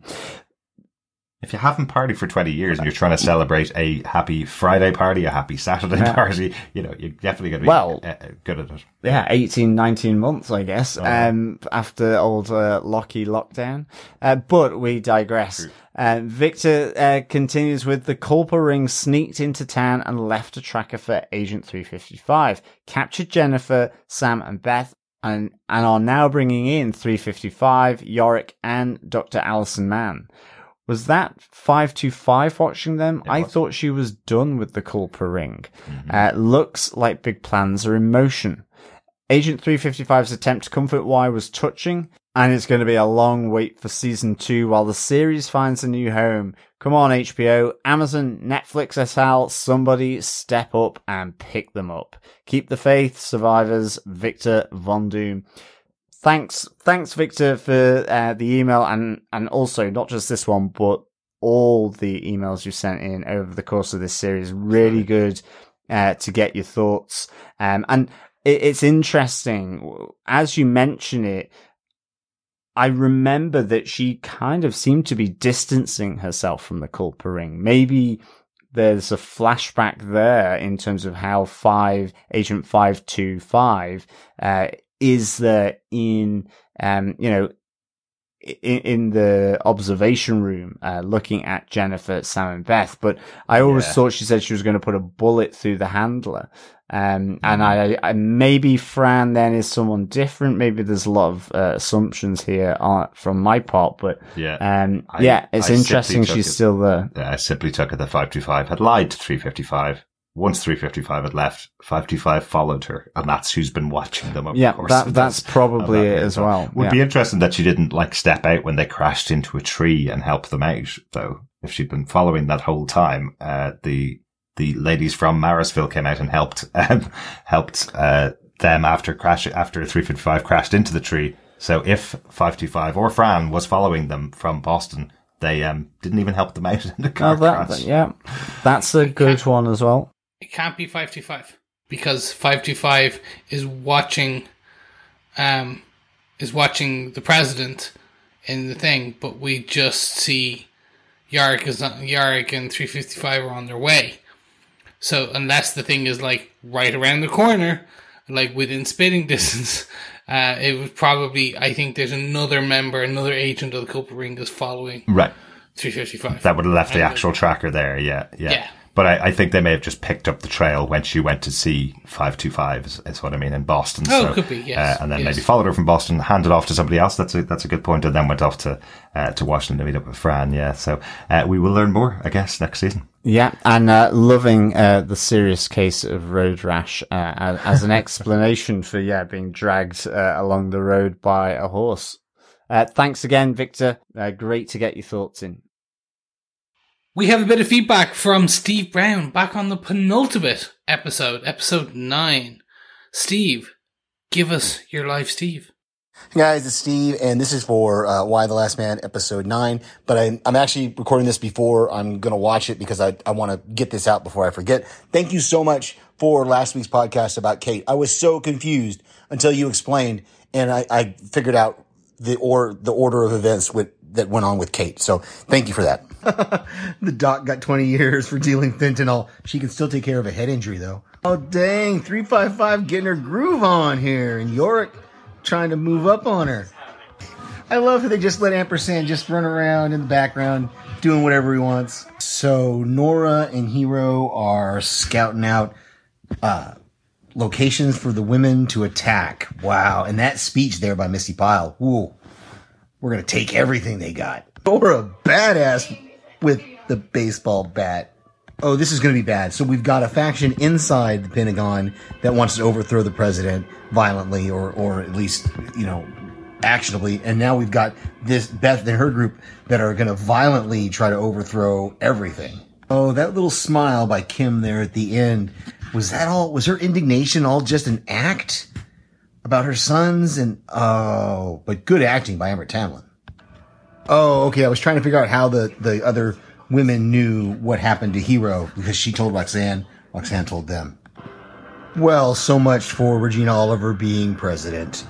If you haven't partied for 20 years and you're trying to celebrate a happy Friday party, a happy Saturday Yeah. party, you know, you're definitely going to be Well- uh, uh, good at it. yeah, 18, 19 months, I guess, Oh, um, after old uh, Locky lockdown. Uh, but we digress. Uh, Victor uh, continues with the Culper ring sneaked into town and left a tracker for Agent 355, captured Jennifer, Sam, and Beth, and, and are now bringing in 355, Yorick, and Dr. Allison Mann. Was that 525 watching them? I was. thought she was done with the Culper ring. Uh, looks like big plans are in motion. Agent 355's attempt to comfort Y was touching, and it's going to be a long wait for season two while the series finds a new home. Come on, HBO, Amazon, Netflix SL, somebody step up and pick them up. Keep the faith, survivors. Victor Von Doom. Thanks, thanks, Victor, for uh, the email, and and also not just this one, but all the emails you sent in over the course of this series. Really good uh, to get your thoughts. Um, and it, it's interesting as you mention it. I remember that she kind of seemed to be distancing herself from the Culper ring. Maybe there's a flashback there in terms of how five Agent Five Two Five uh, is there in um, you know in, in the observation room uh, looking at Jennifer, Sam, and Beth. But I always Yeah. thought she said she was going to put a bullet through the handler. Um, and Mm-hmm. I, I maybe Fran then is someone different. Maybe there's a lot of uh, assumptions here uh, from my part, but Yeah. um, I- yeah, it's I interesting she's it- still there. I simply took it that 525 had lied to 355 once 355 had left, 525 followed her, and that's who's been watching them Yeah, course that- that's probably it as well, Would yeah. be interesting that she didn't like step out when they crashed into a tree and help them out, though. If she'd been following that whole time, uh, the the ladies from Marysville came out and helped [laughs] um, helped uh, them after crash after 355 crashed into the tree. So if 525 or Fran was following them from Boston, they um, didn't even help them out [laughs] in the car Oh, that, crash. yeah, that's a good one as well. It can't be 525 because 525 is watching um is watching the president in the thing, but we just see Yorick is not Yorick and 355 are on their way. So unless the thing is like right around the corner, like within spitting [laughs] distance, uh, it would probably I think there's another member, another agent of the Culper ring is following Right. 355. That would have left the And- actual tracker there. Yeah, yeah. Yeah. But I, I think they may have just picked up the trail when she went to see 525, is, is what I mean, in Boston. Oh, so, could be, yes, Uh, and then yes. maybe followed her from Boston, handed off to somebody else. That's a, that's a good point. And then went off to, uh, to Washington to meet up with Fran. Yeah. So, uh, we will learn more, I guess, next season. Yeah, and uh, loving uh, the serious case of road rash uh, as, as an [laughs] explanation for yeah being dragged uh, along the road by a horse. Uh, thanks again, Victor. Uh, great to get your thoughts in. We have a bit of feedback from Steve Brown back on the penultimate episode, episode 9. Steve, give us your live Steve. Hey guys, it's Steve, and this is for uh, Y the Last Man, episode nine. But I, I'm actually recording this before I'm going to watch it because I, I want to get this out before I forget. Thank you so much for last week's podcast about Kate. I was so confused until you explained, and I, I figured out the or the order of events with, that went on with Kate. So thank you for that. [laughs] the doc got 20 years for dealing fentanyl. She can still take care of a head injury though. Oh dang, 355 getting her groove on here, and Yorick trying to move up on her. I love how they just let Ampersand just run around in the background doing whatever he wants. So Nora and Hero are scouting out uh, locations for the women to attack. Wow. And that speech there by Missi Pyle. Whoa. We're going to take everything they got. Nora, badass with the baseball bat. Oh, this is going to be bad. So we've got a faction inside the Pentagon that wants to overthrow the president violently or, or at least, you know, actionably. And now we've got this Beth and her group that are going to violently try to overthrow everything. Oh, that little smile by Kim there at the end. Was that all? Was her indignation all just an act about her sons? And oh, but good acting by Amber Tamblyn. Oh, okay. I was trying to figure out how the, the other women knew what happened to Hero because she told Roxanne. Roxanne told them. Well, so much for Regina Oliver being president.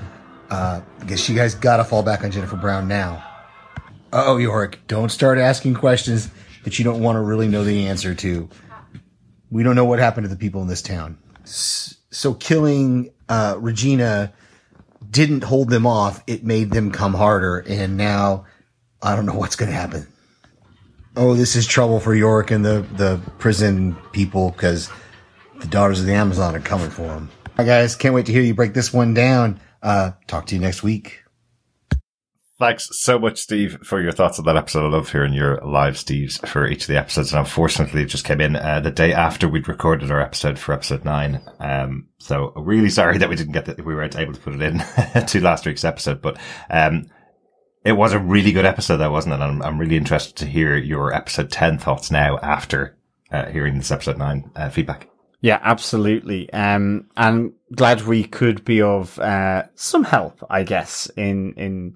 Uh, I guess you guys gotta fall back on Jennifer Brown now. Oh, Yorick, don't start asking questions that you don't want to really know the answer to. We don't know what happened to the people in this town. So killing uh, Regina didn't hold them off. It made them come harder. And now I don't know what's going to happen. Oh, this is trouble for York and the, the prison people because the daughters of the Amazon are coming for him. Hi, guys. Can't wait to hear you break this one down. Uh, talk to you next week. Thanks so much, Steve, for your thoughts on that episode. I love hearing your live Steves for each of the episodes. And unfortunately, it just came in uh, the day after we'd recorded our episode for episode nine. Um, so really sorry that we didn't get that. We weren't able to put it in [laughs] to last week's episode, but, um, it was a really good episode, though, wasn't it? I'm, I'm really interested to hear your episode 10 thoughts now after uh, hearing this episode 9 uh, feedback. Yeah, absolutely. Um, and glad we could be of uh, some help, I guess, in in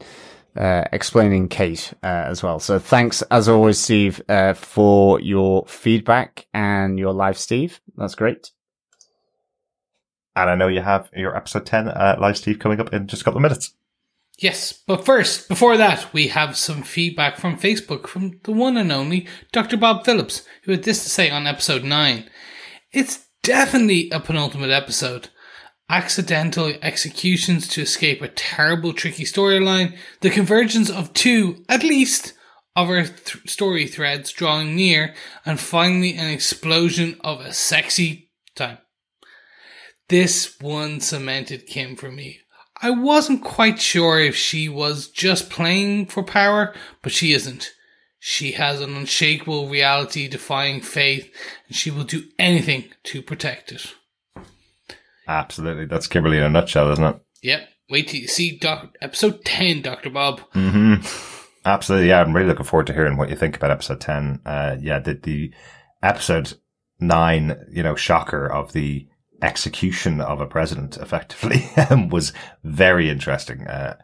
uh, explaining Kate uh, as well. So thanks, as always, Steve, uh, for your feedback and your live, Steve. That's great. And I know you have your episode 10 uh, live, Steve, coming up in just a couple of minutes. Yes, but first, before that, we have some feedback from Facebook from the one and only Dr. Bob Phillips, who had this to say on episode 9. It's definitely a penultimate episode. Accidental executions to escape a terrible, tricky storyline, the convergence of two, at least, of our th- story threads drawing near, and finally an explosion of a sexy time. This one cemented Kim for me. I wasn't quite sure if she was just playing for power, but she isn't. She has an unshakable reality defying faith, and she will do anything to protect it. Absolutely. That's Kimberly in a nutshell, isn't it? Yep. Wait till you see doc- episode 10, Dr. Bob. Mm-hmm. Absolutely. Yeah, I'm really looking forward to hearing what you think about episode 10. Uh, yeah, the, the episode nine, you know, shocker of the execution of a president effectively [laughs] was very interesting. Uh,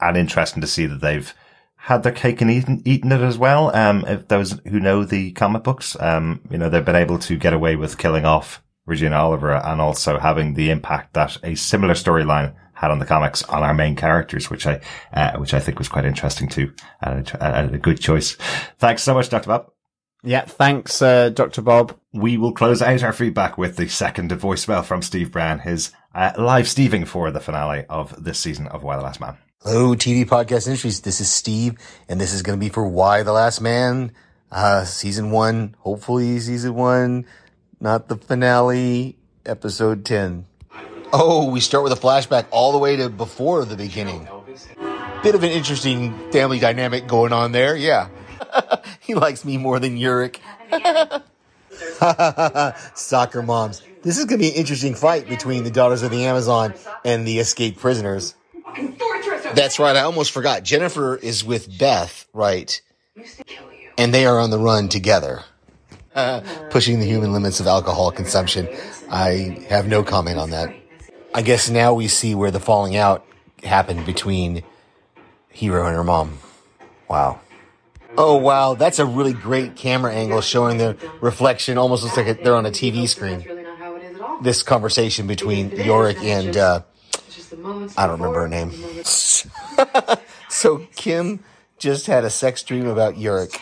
and interesting to see that they've had their cake and eaten, eaten it as well. Um, if those who know the comic books, um, you know, they've been able to get away with killing off Regina Oliver and also having the impact that a similar storyline had on the comics on our main characters, which I, uh, which I think was quite interesting too, and a, a, good choice. Thanks so much, Dr. Bob. Yeah, thanks, uh, Dr. Bob. We will close out our feedback with the second voicemail from Steve Brown, his uh, live Steving for the finale of this season of Y the Last Man. Hello, TV Podcast Industries. This is Steve, and this is going to be for Y the Last Man, uh, season one, hopefully season one, not the finale, episode 10. Oh, we start with a flashback all the way to before the beginning. Bit of an interesting family dynamic going on there, yeah. [laughs] he likes me more than Yorick. [laughs] Soccer moms. This is going to be an interesting fight between the Daughters of the Amazon and the escaped prisoners. That's right. I almost forgot. Jennifer is with Beth, right? And they are on the run together, uh, [laughs] pushing the human limits of alcohol consumption. I have no comment on that. I guess now we see where the falling out happened between Hero and her mom. Wow. Oh wow, that's a really great camera angle showing the reflection. Almost looks like they're on a TV screen. This conversation between Yorick and uh, I don't remember her name. [laughs] so Kim just had a sex dream about Yorick,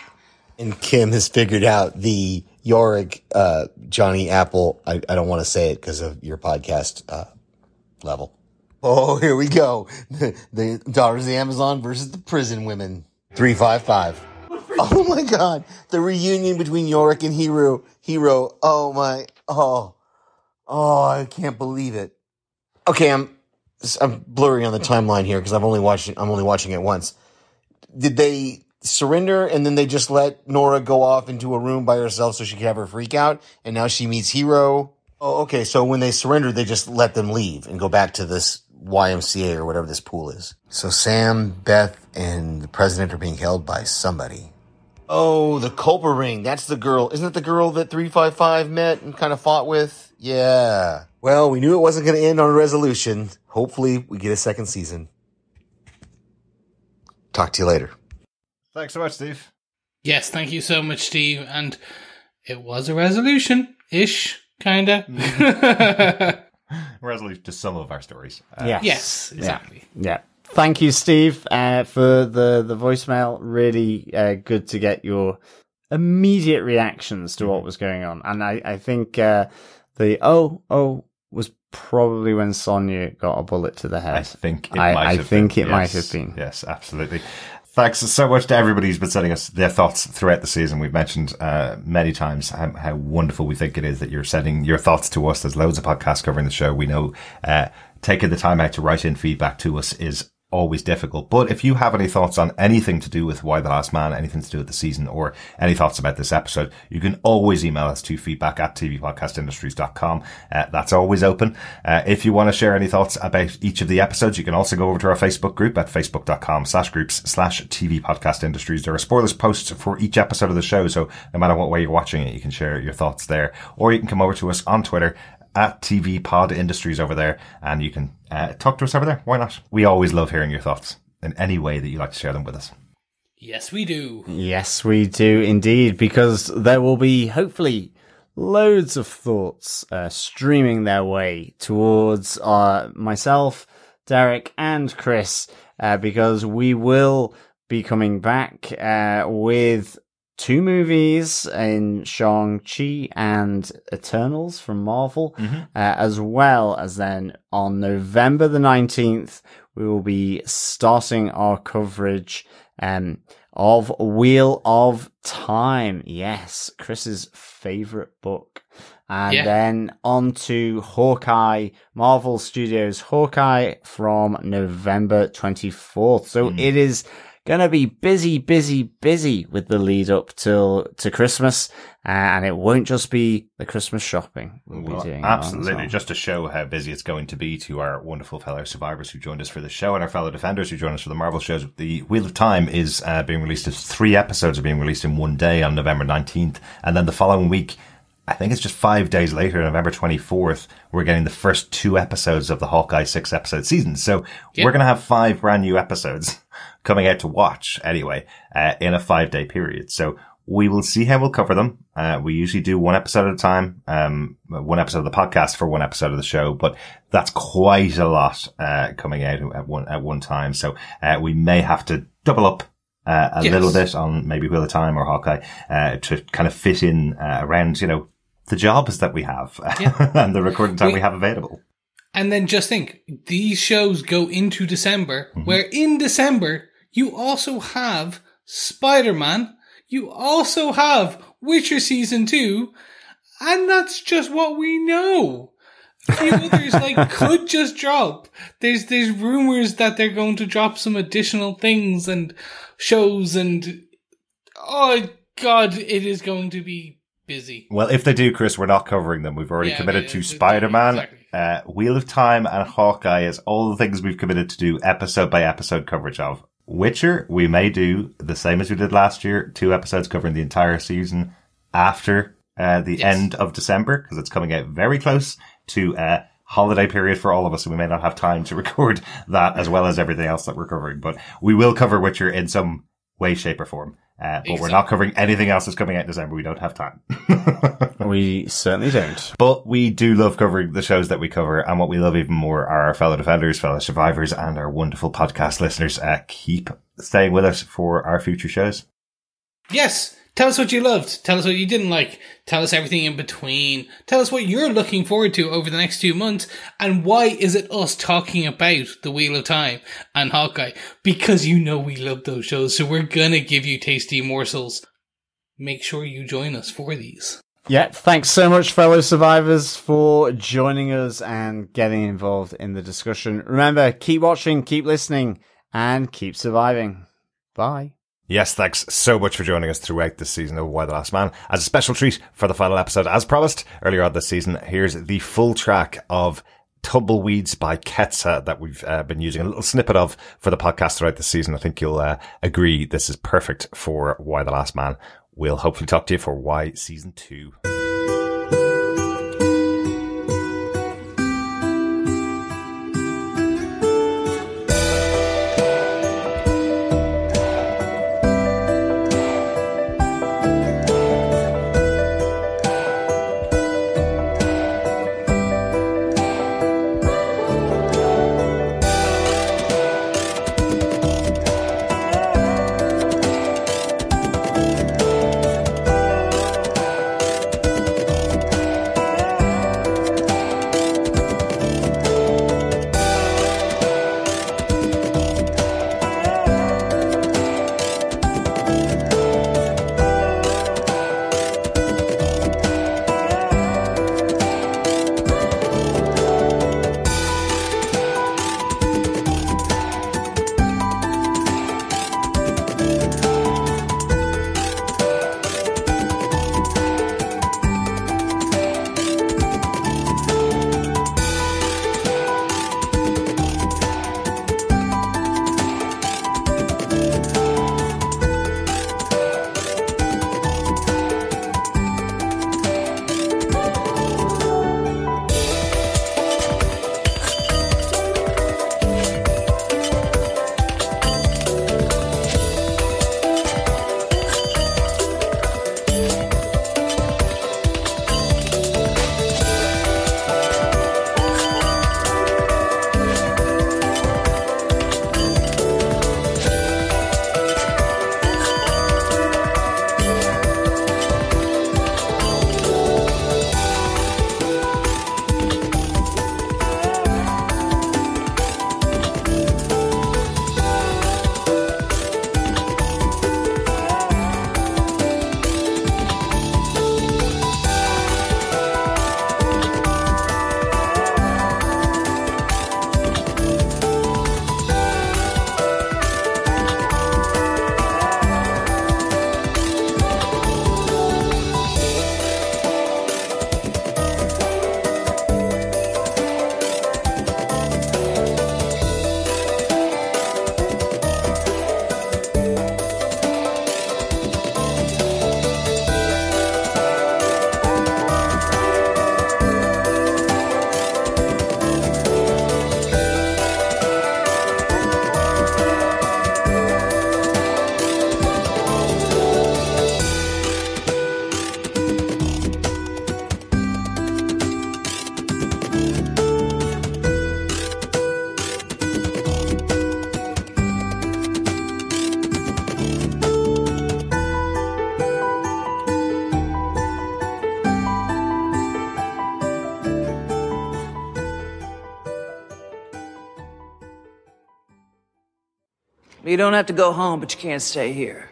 and Kim has figured out the Yorick uh, Johnny Apple. I, I don't want to say it because of your podcast uh, level. Oh, here we go. [laughs] The, the daughters of the Amazon versus the prison women. 355. [laughs] Oh my god. The reunion between Yorick and Hero. Hero. Oh my. Oh. Oh, I can't believe it. Okay, I'm I'm blurring on the timeline here because I've only watched I'm only watching it once. Did they surrender and then they just let Nora go off into a room by herself so she could have her freak out and now she meets Hero? Oh, okay. So when they surrendered, they just let them leave and go back to this YMCA or whatever this pool is. So Sam, Beth, and the president are being held by somebody. Oh, the Culper ring. That's the girl. Isn't it the girl that 355 met and kind of fought with? Yeah. Well, we knew it wasn't going to end on a resolution. Hopefully, we get a second season. Talk to you later. Thanks so much, Steve. Yes, thank you so much, Steve. And it was a resolution ish, kind of. [laughs] [laughs] resolution to some of our stories. Uh, yes. yes, exactly. Yeah. yeah. Thank you, Steve, uh, for the, the voicemail. Really uh, good to get your immediate reactions to what was going on. And I, I think uh, the oh, oh was probably when Sonya got a bullet to the head. I think it I, might I have think been. it yes. might have been. Yes, absolutely. Thanks so much to everybody who's been sending us their thoughts throughout the season. We've mentioned uh, many times how, how, wonderful we think it is that you're sending your thoughts to us. There's loads of podcasts covering the show. We know uh, taking the time out to write in feedback to us is always difficult. But if you have any thoughts on anything to do with Y the Last Man, anything to do with the season, or any thoughts about this episode, you can always email us to feedback at tvpodcastindustries.com. Uh, that's always open. Uh, if you want to share any thoughts about each of the episodes, you can also go over to our Facebook group at facebook.com slash groups slash TV Podcast Industries. There are spoilers posts for each episode of the show. So no matter what way you're watching it, you can share your thoughts there, or you can come over to us on Twitter at TV Pod Industries over there, and you can uh, talk to us over there. Why not? We always love hearing your thoughts in any way that you like to share them with us. Yes, we do. Yes, we do indeed, because there will be hopefully loads of thoughts uh, streaming their way towards uh, myself, Derek, and Chris, uh, because we will be coming back uh, with two movies in Shang-Chi and Eternals from Marvel, mm-hmm. uh, as well as then on November the 19th, we will be starting our coverage um, of Wheel of Time. Yes, Chris's favorite book. And yeah. then on to Hawkeye, Marvel Studios Hawkeye from November 24th. So mm. it is gonna be busy, busy, busy with the lead up till to Christmas, uh, and it won't just be the Christmas shopping. We'll Well, be doing that as absolutely. Just to show how busy it's going to be to our wonderful fellow survivors who joined us for the show and our fellow defenders who joined us for the Marvel shows. The Wheel of Time is uh, being released as three episodes are being released in one day on November 19th. And then the following week, I think it's just five days later, November 24th, we're getting the first two episodes of the Hawkeye six episode season. So we're going to have five brand new episodes [laughs] coming out to watch anyway, uh, in a five day period. So we will see how we'll cover them. Uh, we usually do one episode at a time, um, one episode of the podcast for one episode of the show, but that's quite a lot, uh, coming out at one, at one time. So, uh, we may have to double up, uh, a Yes. little bit on maybe Wheel of Time or Hawkeye, uh, to kind of fit in, uh, around, you know, the jobs that we have [laughs] and the recording time we, We- have available. And then just think, these shows go into December, where in December, you also have Spider-Man, you also have Witcher Season 2, and that's just what we know. A few [laughs] others like could just drop. There's there's rumors that they're going to drop some additional things and shows and oh god, it is going to be busy. Well, if they do, Chris, we're not covering them. We've already Yeah, committed okay, to it's- Spider-Man, exactly. uh, Wheel of Time, and Hawkeye as all the things we've committed to do episode by episode coverage of. Witcher, we may do the same as we did last year, two episodes covering the entire season after uh, the Yes. end of December, because it's coming out very close to uh, holiday period for all of us, and we may not have time to [laughs] record that as well as everything else that we're covering. But we will cover Witcher in some way, shape, or form. Uh, but we're not covering anything else that's coming out in December. We don't have time. [laughs] We certainly don't. But we do love covering the shows that we cover, and what we love even more are our fellow defenders, fellow survivors, and our wonderful podcast listeners. Uh, keep staying with us for our future shows. Yes. Tell us what you loved. Tell us what you didn't like. Tell us everything in between. Tell us what you're looking forward to over the next two months. And why is it us talking about The Wheel of Time and Hawkeye? Because you know we love those shows. So we're gonna give you tasty morsels. Make sure you join us for these. Yeah, thanks so much, fellow survivors, for joining us and getting involved in the discussion. Remember, keep watching, keep listening, and keep surviving. Bye. Yes, thanks so much for joining us throughout this season of Y the Last Man. As a special treat for the final episode, as promised earlier on this season, here's the full track of Tumbleweeds by Ketsa that we've uh, been using a little snippet of for the podcast throughout the season. I think you'll uh, agree this is perfect for Y the Last Man. We'll hopefully talk to you for Y Season 2. Have to go home, but you can't stay here.